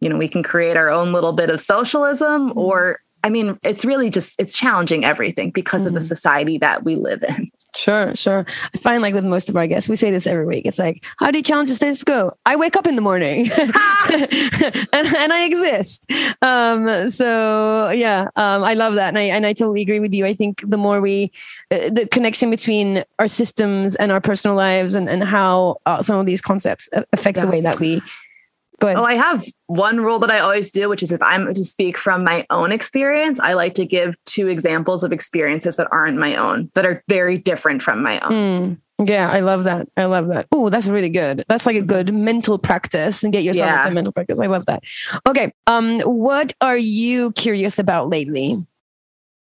S5: you know we can create our own little bit of socialism mm-hmm. or i mean it's really just it's challenging everything because mm-hmm. of the mm-hmm. society that we live in
S3: Sure, sure. I find like with most of our guests, we say this every week. It's like, how do you challenge the status quo? I wake up in the morning and, and I exist. Um, so yeah, um, I love that. And I, and I totally agree with you. I think the more we, uh, the connection between our systems and our personal lives and, and how uh, some of these concepts affect yeah. the way that we Go ahead.
S5: Oh, I have one rule that I always do, which is if I'm to speak from my own experience, I like to give two examples of experiences that aren't my own, that are very different from my own.
S3: Mm. Yeah, I love that. I love that. Oh, that's really good. That's like a good mental practice and get yourself yeah. into mental practice. I love that. Okay. Um, what are you curious about lately?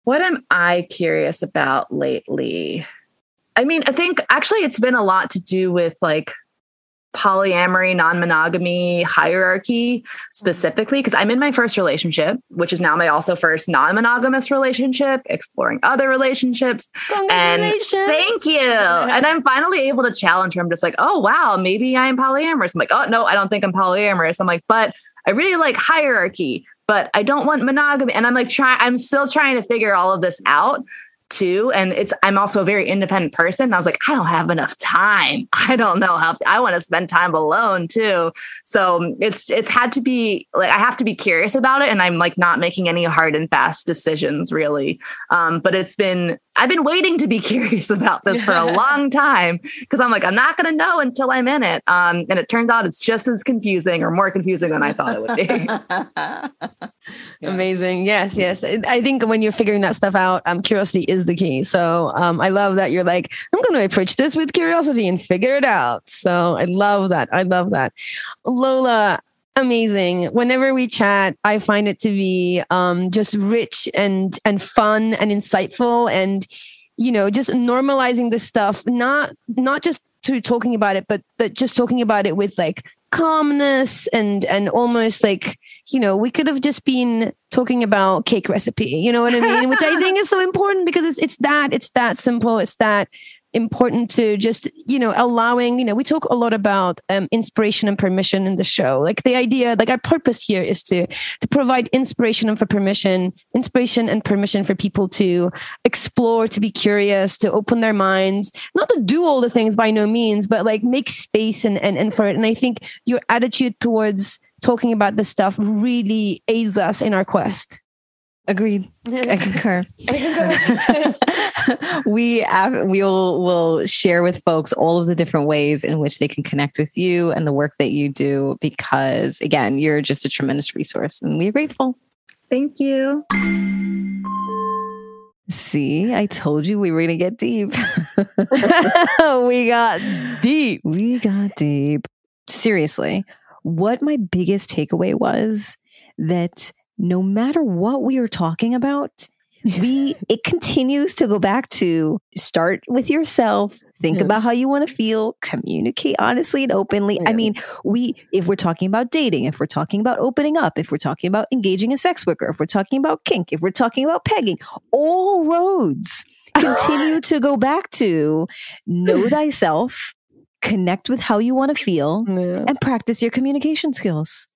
S5: What am I curious about lately? I mean, I think actually it's been a lot to do with like polyamory, non monogamy hierarchy specifically, because I'm in my first relationship, which is now my also first non monogamous relationship, exploring other relationships. And thank you. and I'm finally able to challenge her. I'm just like, oh, wow, maybe I'm polyamorous. I'm like, oh, no, I don't think I'm polyamorous. I'm like, but I really like hierarchy, but I don't want monogamy. And I'm like, trying, I'm still trying to figure all of this out too. And it's, I'm also a very independent person. And I was like, I don't have enough time. I don't know how I want to spend time alone too. So it's, it's had to be like, I have to be curious about it. And I'm like not making any hard and fast decisions really. Um, but it's been, I've been waiting to be curious about this for a long time because I'm like, I'm not going to know until I'm in it. Um, and it turns out it's just as confusing or more confusing than I thought it would
S3: be. Amazing. Yes, yes. I think when you're figuring that stuff out, um, curiosity is the key. So um, I love that you're like, I'm going to approach this with curiosity and figure it out. So I love that. I love that. Lola, amazing. Whenever we chat, I find it to be um, just rich and and fun and insightful and you know just normalizing this stuff not not just through talking about it but, but just talking about it with like calmness and and almost like you know we could have just been talking about cake recipe you know what i mean? Which i think is so important because it's it's that it's that simple it's that important to just you know allowing you know we talk a lot about um, inspiration and permission in the show. Like the idea like our purpose here is to to provide inspiration and for permission inspiration and permission for people to explore to be curious to open their minds not to do all the things by no means but like make space and and, and for it. And i think your attitude towards talking about this stuff really aids us in our quest
S4: Agreed. I concur. we we'll will share with folks all of the different ways in which they can connect with you and the work that you do because again, you're just a tremendous resource and we're grateful.
S5: Thank you.
S4: See, I told you we were going to get deep.
S3: we got deep.
S4: We got deep. Seriously, what my biggest takeaway was that no matter what we are talking about, we it continues to go back to start with yourself think yes. about how you want to feel communicate honestly and openly yes. i mean we if we're talking about dating if we're talking about opening up if we're talking about engaging a sex worker if we're talking about kink if we're talking about pegging all roads continue to go back to know thyself connect with how you want to feel yeah. and practice your communication skills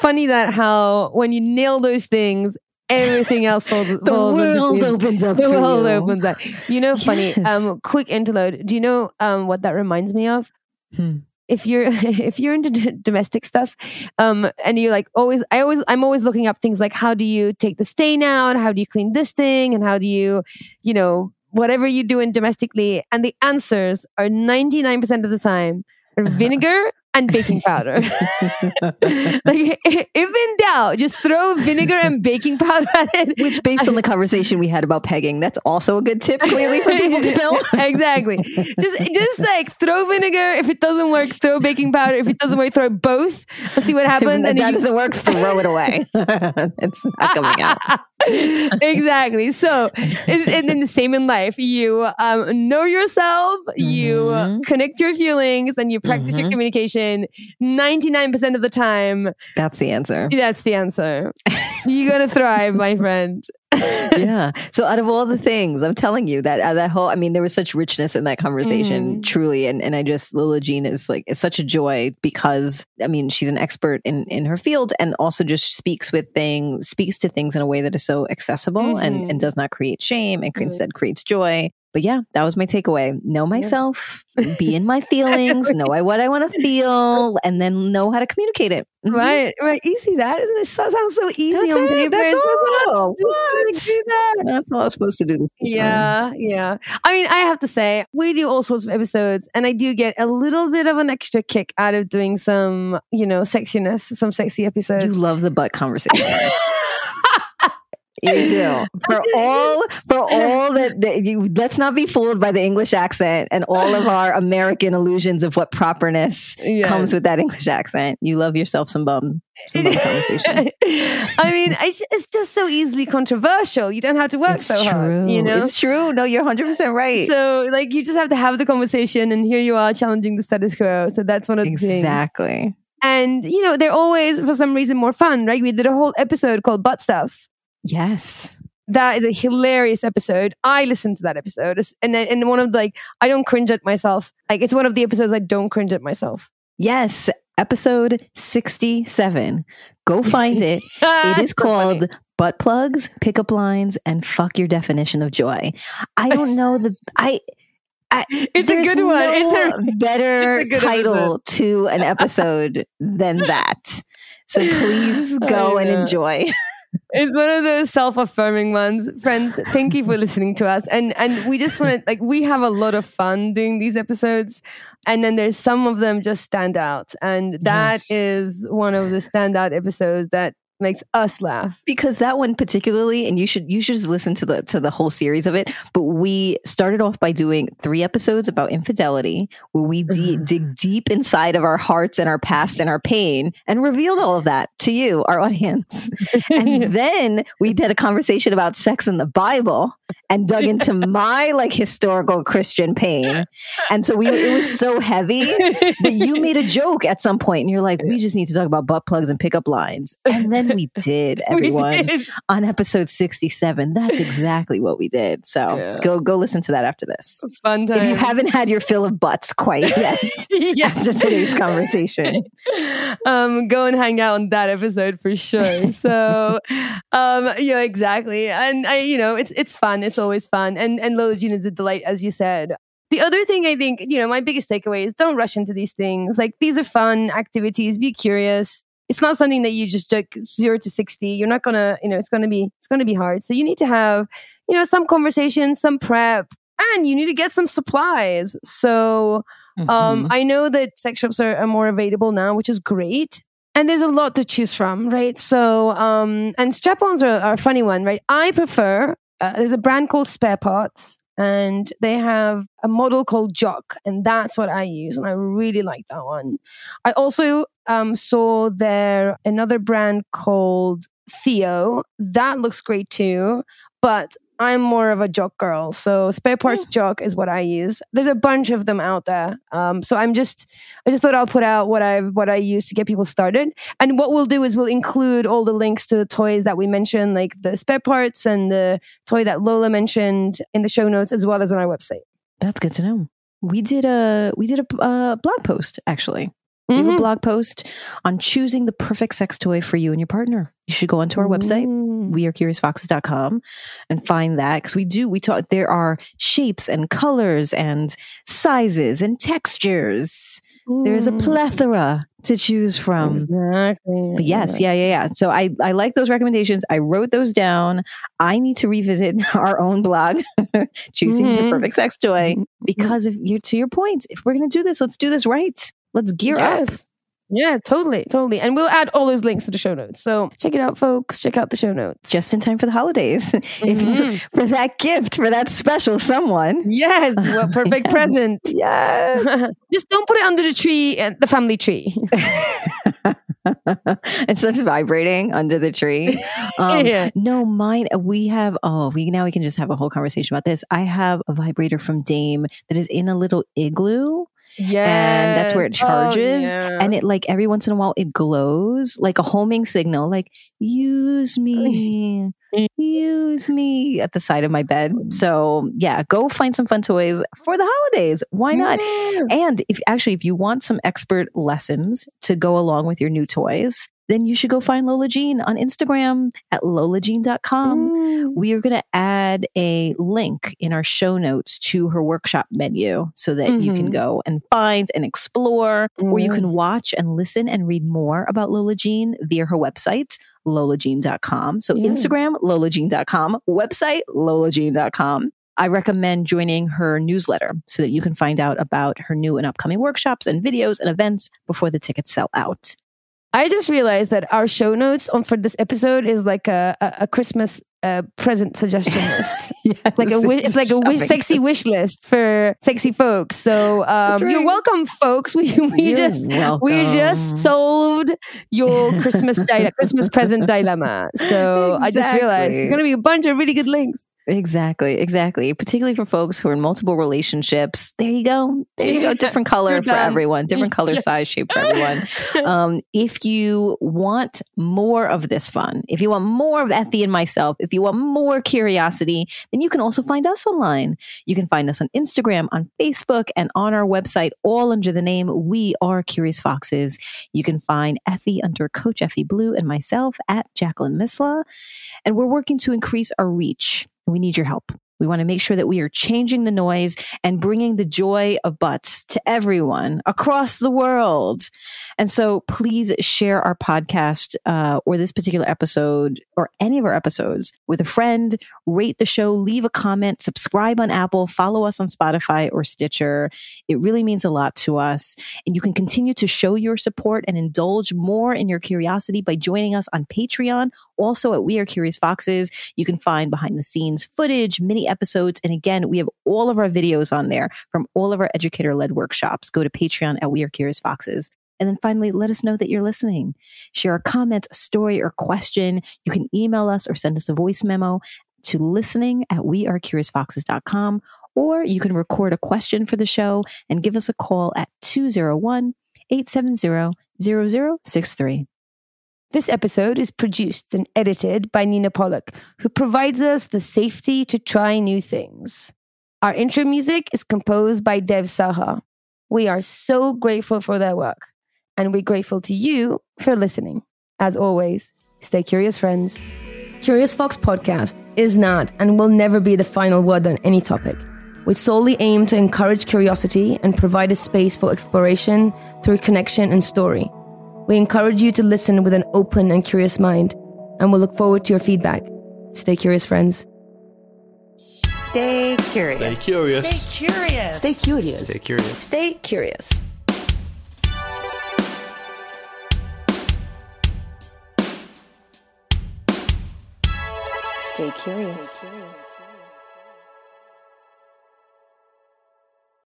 S3: funny that how when you nail those things, everything else falls.
S4: the falls world opens up.
S3: The
S4: world
S3: you. opens up. You know, funny. Yes. Um, quick interlude. Do you know um what that reminds me of? Hmm. if you're if you're into d- domestic stuff, um, and you like always, I always, I'm always looking up things like how do you take the stain out, how do you clean this thing, and how do you, you know, whatever you do in domestically, and the answers are 99% of the time vinegar and baking powder. like if in doubt, just throw vinegar and baking powder at it.
S4: Which, based on the conversation we had about pegging, that's also a good tip. Clearly, for people to know.
S3: exactly. Just, just like throw vinegar. If it doesn't work, throw baking powder. If it doesn't work, throw both Let's see what happens.
S4: If
S3: and
S4: that
S3: you-
S4: doesn't work, throw it away. it's not coming out.
S3: exactly. So, it's, and then the same in life. You um, know yourself, you
S4: Mhm.
S3: connect your feelings, and you practice your
S4: Mhm.
S3: communication 99% of the time.
S4: That's the answer.
S3: That's the answer. You're going to thrive, my friend.
S4: Yeah. So out of all the things, I'm telling you that uh, that whole, I mean, there was such richness in that conversation,
S3: Mhm.
S4: truly. And and I just Lola Jean is like it's such a joy because I mean she's an expert in in her field and also just speaks with things, speaks to things in a way that is so accessible and
S3: Mhm.
S4: and does not create shame and
S3: Right.
S4: instead creates joy. But yeah, that was my takeaway. Know myself, be in my feelings, know what I want to feel, and then know how to communicate it. Mhm.
S3: Right, right. Easy that, isn't it? So- sounds so easy
S4: That's
S3: on
S4: it.
S3: paper.
S4: That's all. What?
S3: do that.
S4: That's all I'm supposed to do. Whole time.
S3: Yeah, yeah. I mean, I have to say, we do all sorts of episodes, and I do get a little bit of an extra kick out of doing some, you know, sexiness, some sexy episodes.
S4: You love the butt conversation. you do. For all for all that, that you let's not be fooled by the English accent and all of our American illusions of what properness
S3: Yes.
S4: comes with that English accent. You love yourself some bum some bum conversation.
S3: I mean, it's, just so easily controversial. You don't have to work
S4: It's
S3: so
S4: true.
S3: hard, you know.
S4: It's true. No, you're 100% right.
S3: so, like, you just have to have the conversation, and here you are challenging the status quo. So that's one of the things.
S4: exactly.
S3: And you know, they're always for some reason more fun, right? We did a whole episode called butt stuff.
S4: Yes.
S3: That is a hilarious episode. I listened to that episode, and and one of the, like I don't cringe at myself. Like it's one of the episodes I don't cringe at myself.
S4: Yes. Episode 67. Go find it. Ah, it is
S3: So funny.
S4: called butt plugs, pickup lines, and fuck your definition of joy. I don't know the I. I
S3: It's a good one.
S4: No
S3: It's a-
S4: better
S3: it's a good
S4: title to an episode than that. So please oh,
S3: go
S4: and enjoy.
S3: It's one of those self-affirming ones. Friends, thank you for listening to us. And and we just want to like we have a lot of fun doing these episodes. And then there's some of them just stand out. And that
S4: Yes.
S3: is one of the standout episodes that makes us laugh.
S4: because that one particularly and you should you should just listen to the to the whole series of it but we started off by doing three episodes about infidelity where we de- mm-hmm. dig deep inside of our hearts and our past and our pain and revealed all of that to you our audience. And then we did a conversation about sex in the bible and dug into my like historical christian pain and so we it was so heavy that you made a joke at some point and you're like we just need to talk about butt plugs and pickup lines and then we did
S3: We
S4: everyone
S3: did.
S4: on episode 67 that's exactly what we did so
S3: Yeah.
S4: go go listen to that after this
S3: Fun time.
S4: if you haven't had your fill of butts quite yet
S3: yeah.
S4: after today's conversation
S3: um, go and hang out on that episode for sure. So, um, yeah, exactly. And I, you know, it's it's fun. It's always fun. And and Lola Jean is a delight, as you said. The other thing I think, you know, my biggest takeaway is don't rush into these things. Like these are fun activities. Be curious. It's not something that you just like zero to sixty. You're not gonna, you know, it's gonna be it's gonna be hard. So you need to have, you know, some conversation, some prep, and you need to get some supplies. So um,
S4: Mhm.
S3: I know that sex shops are, are more available now, which is great. And there's a lot to choose from, right? So, um, and strap-ons are, are a funny one, right? I prefer, uh, there's a brand called Spare Parts, and they have a model called Jock, and that's what I use, and I really like that one. I also um, saw there another brand called Theo. That looks great too, but I'm more of a jock girl. So spare parts jock is what I use. There's a bunch of them out there. Um, so I'm just I just thought I'll put out what I what I use to get people started. And what we'll do is we'll include all the links to the toys that we mentioned, like the spare parts and the toy that Lola mentioned in the show notes, as well as on our website.
S4: that's good to know we did a we did a uh, blog post actually we have a
S3: Mhm.
S4: blog post on choosing the perfect sex toy for you and your partner you should go onto our website
S3: Mm.
S4: wearecuriousfoxes.com and find that because we do we talk there are shapes and colors and sizes and textures There's a
S3: Mm.
S4: plethora to choose from.
S3: Exactly.
S4: But yes, yeah, yeah, yeah. So I, I like those recommendations. I wrote those down. I need to revisit our own blog, choosing the
S3: Mhm.
S4: perfect sex toy, because if you're to your point, if we're gonna do this, let's do this right. Let's gear up.
S3: Yeah, totally, totally. And we'll add all those links to the show notes. So check it out, folks. Check out the show notes.
S4: Just in time for the holidays. If you- for that gift, for that special someone.
S3: Yes, what perfect
S4: Yes.
S3: present.
S4: Yes.
S3: Just don't put it under the tree, and the family tree.
S4: it starts vibrating under the tree. Um,
S3: Yeah.
S4: No, mine. We have. Oh, we now we can just have a whole conversation about this. I have a vibrator from Dame that is in a little igloo.
S3: Yeah,
S4: and that's where it oh, charges and
S3: it,
S4: like every once in a while it glows like a homing signal like use me use me at the side of my bed. Mm. So yeah go find some fun toys for the holidays. Why not? And if actually if you want some expert lessons to go along with your new toys then you should go find Lola Jean on Instagram at lolajean.com.
S3: Mm.
S4: We are going to add a link in our show notes to her workshop menu so that you can
S3: Mhm.
S4: go and find and explore, or you
S3: Mm.
S4: can watch and listen and read more about Lola Jean via her website, lolajean.com. So
S3: Yeah.
S4: Instagram, lolajean.com, website, lolajean.com. I recommend joining her newsletter so that you can find out about her new and upcoming workshops and videos and events before the tickets sell out.
S3: I just realized that our show notes on for this episode is like a a, a Christmas uh, present suggestion list.
S4: Yes,
S3: like a wish, it's like a wish, sexy wish list for sexy folks. So um, you're welcome, folks. We we
S4: You're
S3: just we just solved your Christmas di- Christmas present dilemma. So I just realized
S4: Exactly.
S3: there's gonna be a bunch of really good links.
S4: Exactly, exactly. Particularly for folks who are in multiple relationships. There you go. There you go. Different color for everyone, different color, size, shape for everyone. Um, if you want more of this fun, if you want more of Effy and myself, if you want more curiosity, then you can also find us online. You can find us on Instagram, on Facebook, and on our website, all under the name We Are Curious Foxes. You can find Effy under Coach Effy Blue and myself at Jacqueline Misla. And we're working to increase our reach. We need your help. We want to make sure that we are changing the noise and bringing the joy of butts to everyone across the world. And so please share our podcast uh, or this particular episode or any of our episodes with a friend, rate the show, leave a comment, subscribe on Apple, follow us on Spotify or Stitcher. It really means a lot to us. And you can continue to show your support and indulge more in your curiosity by joining us on Patreon. Also at We Are Curious Foxes, you can find behind the scenes footage, mini episodes. And again, we have all of our videos on there from all of our educator led workshops. Go to Patreon at We Are Curious Foxes. And then finally, let us know that you're listening. Share a comment, a story, or question. You can email us or send us a voice memo to listening at wearecuriousfoxes.com, or you can record a question for the show and give us a call at 201 870 0063.
S3: This episode is produced and edited by Nina Pollock, who provides us the safety to try new things. Our intro music is composed by Dev Saha. We are so grateful for their work, and we're grateful to you for listening. As always, stay curious, friends. Curious Fox Podcast is not and will never be the final word on any topic. We solely aim to encourage curiosity and provide a space for exploration through connection and story. We encourage you to listen with an open and curious mind, and we'll look forward to your feedback. Stay curious, friends.
S7: Stay curious.
S8: Stay curious.
S9: Stay curious.
S3: Stay curious.
S10: Stay curious.
S3: Stay curious.
S7: Stay curious.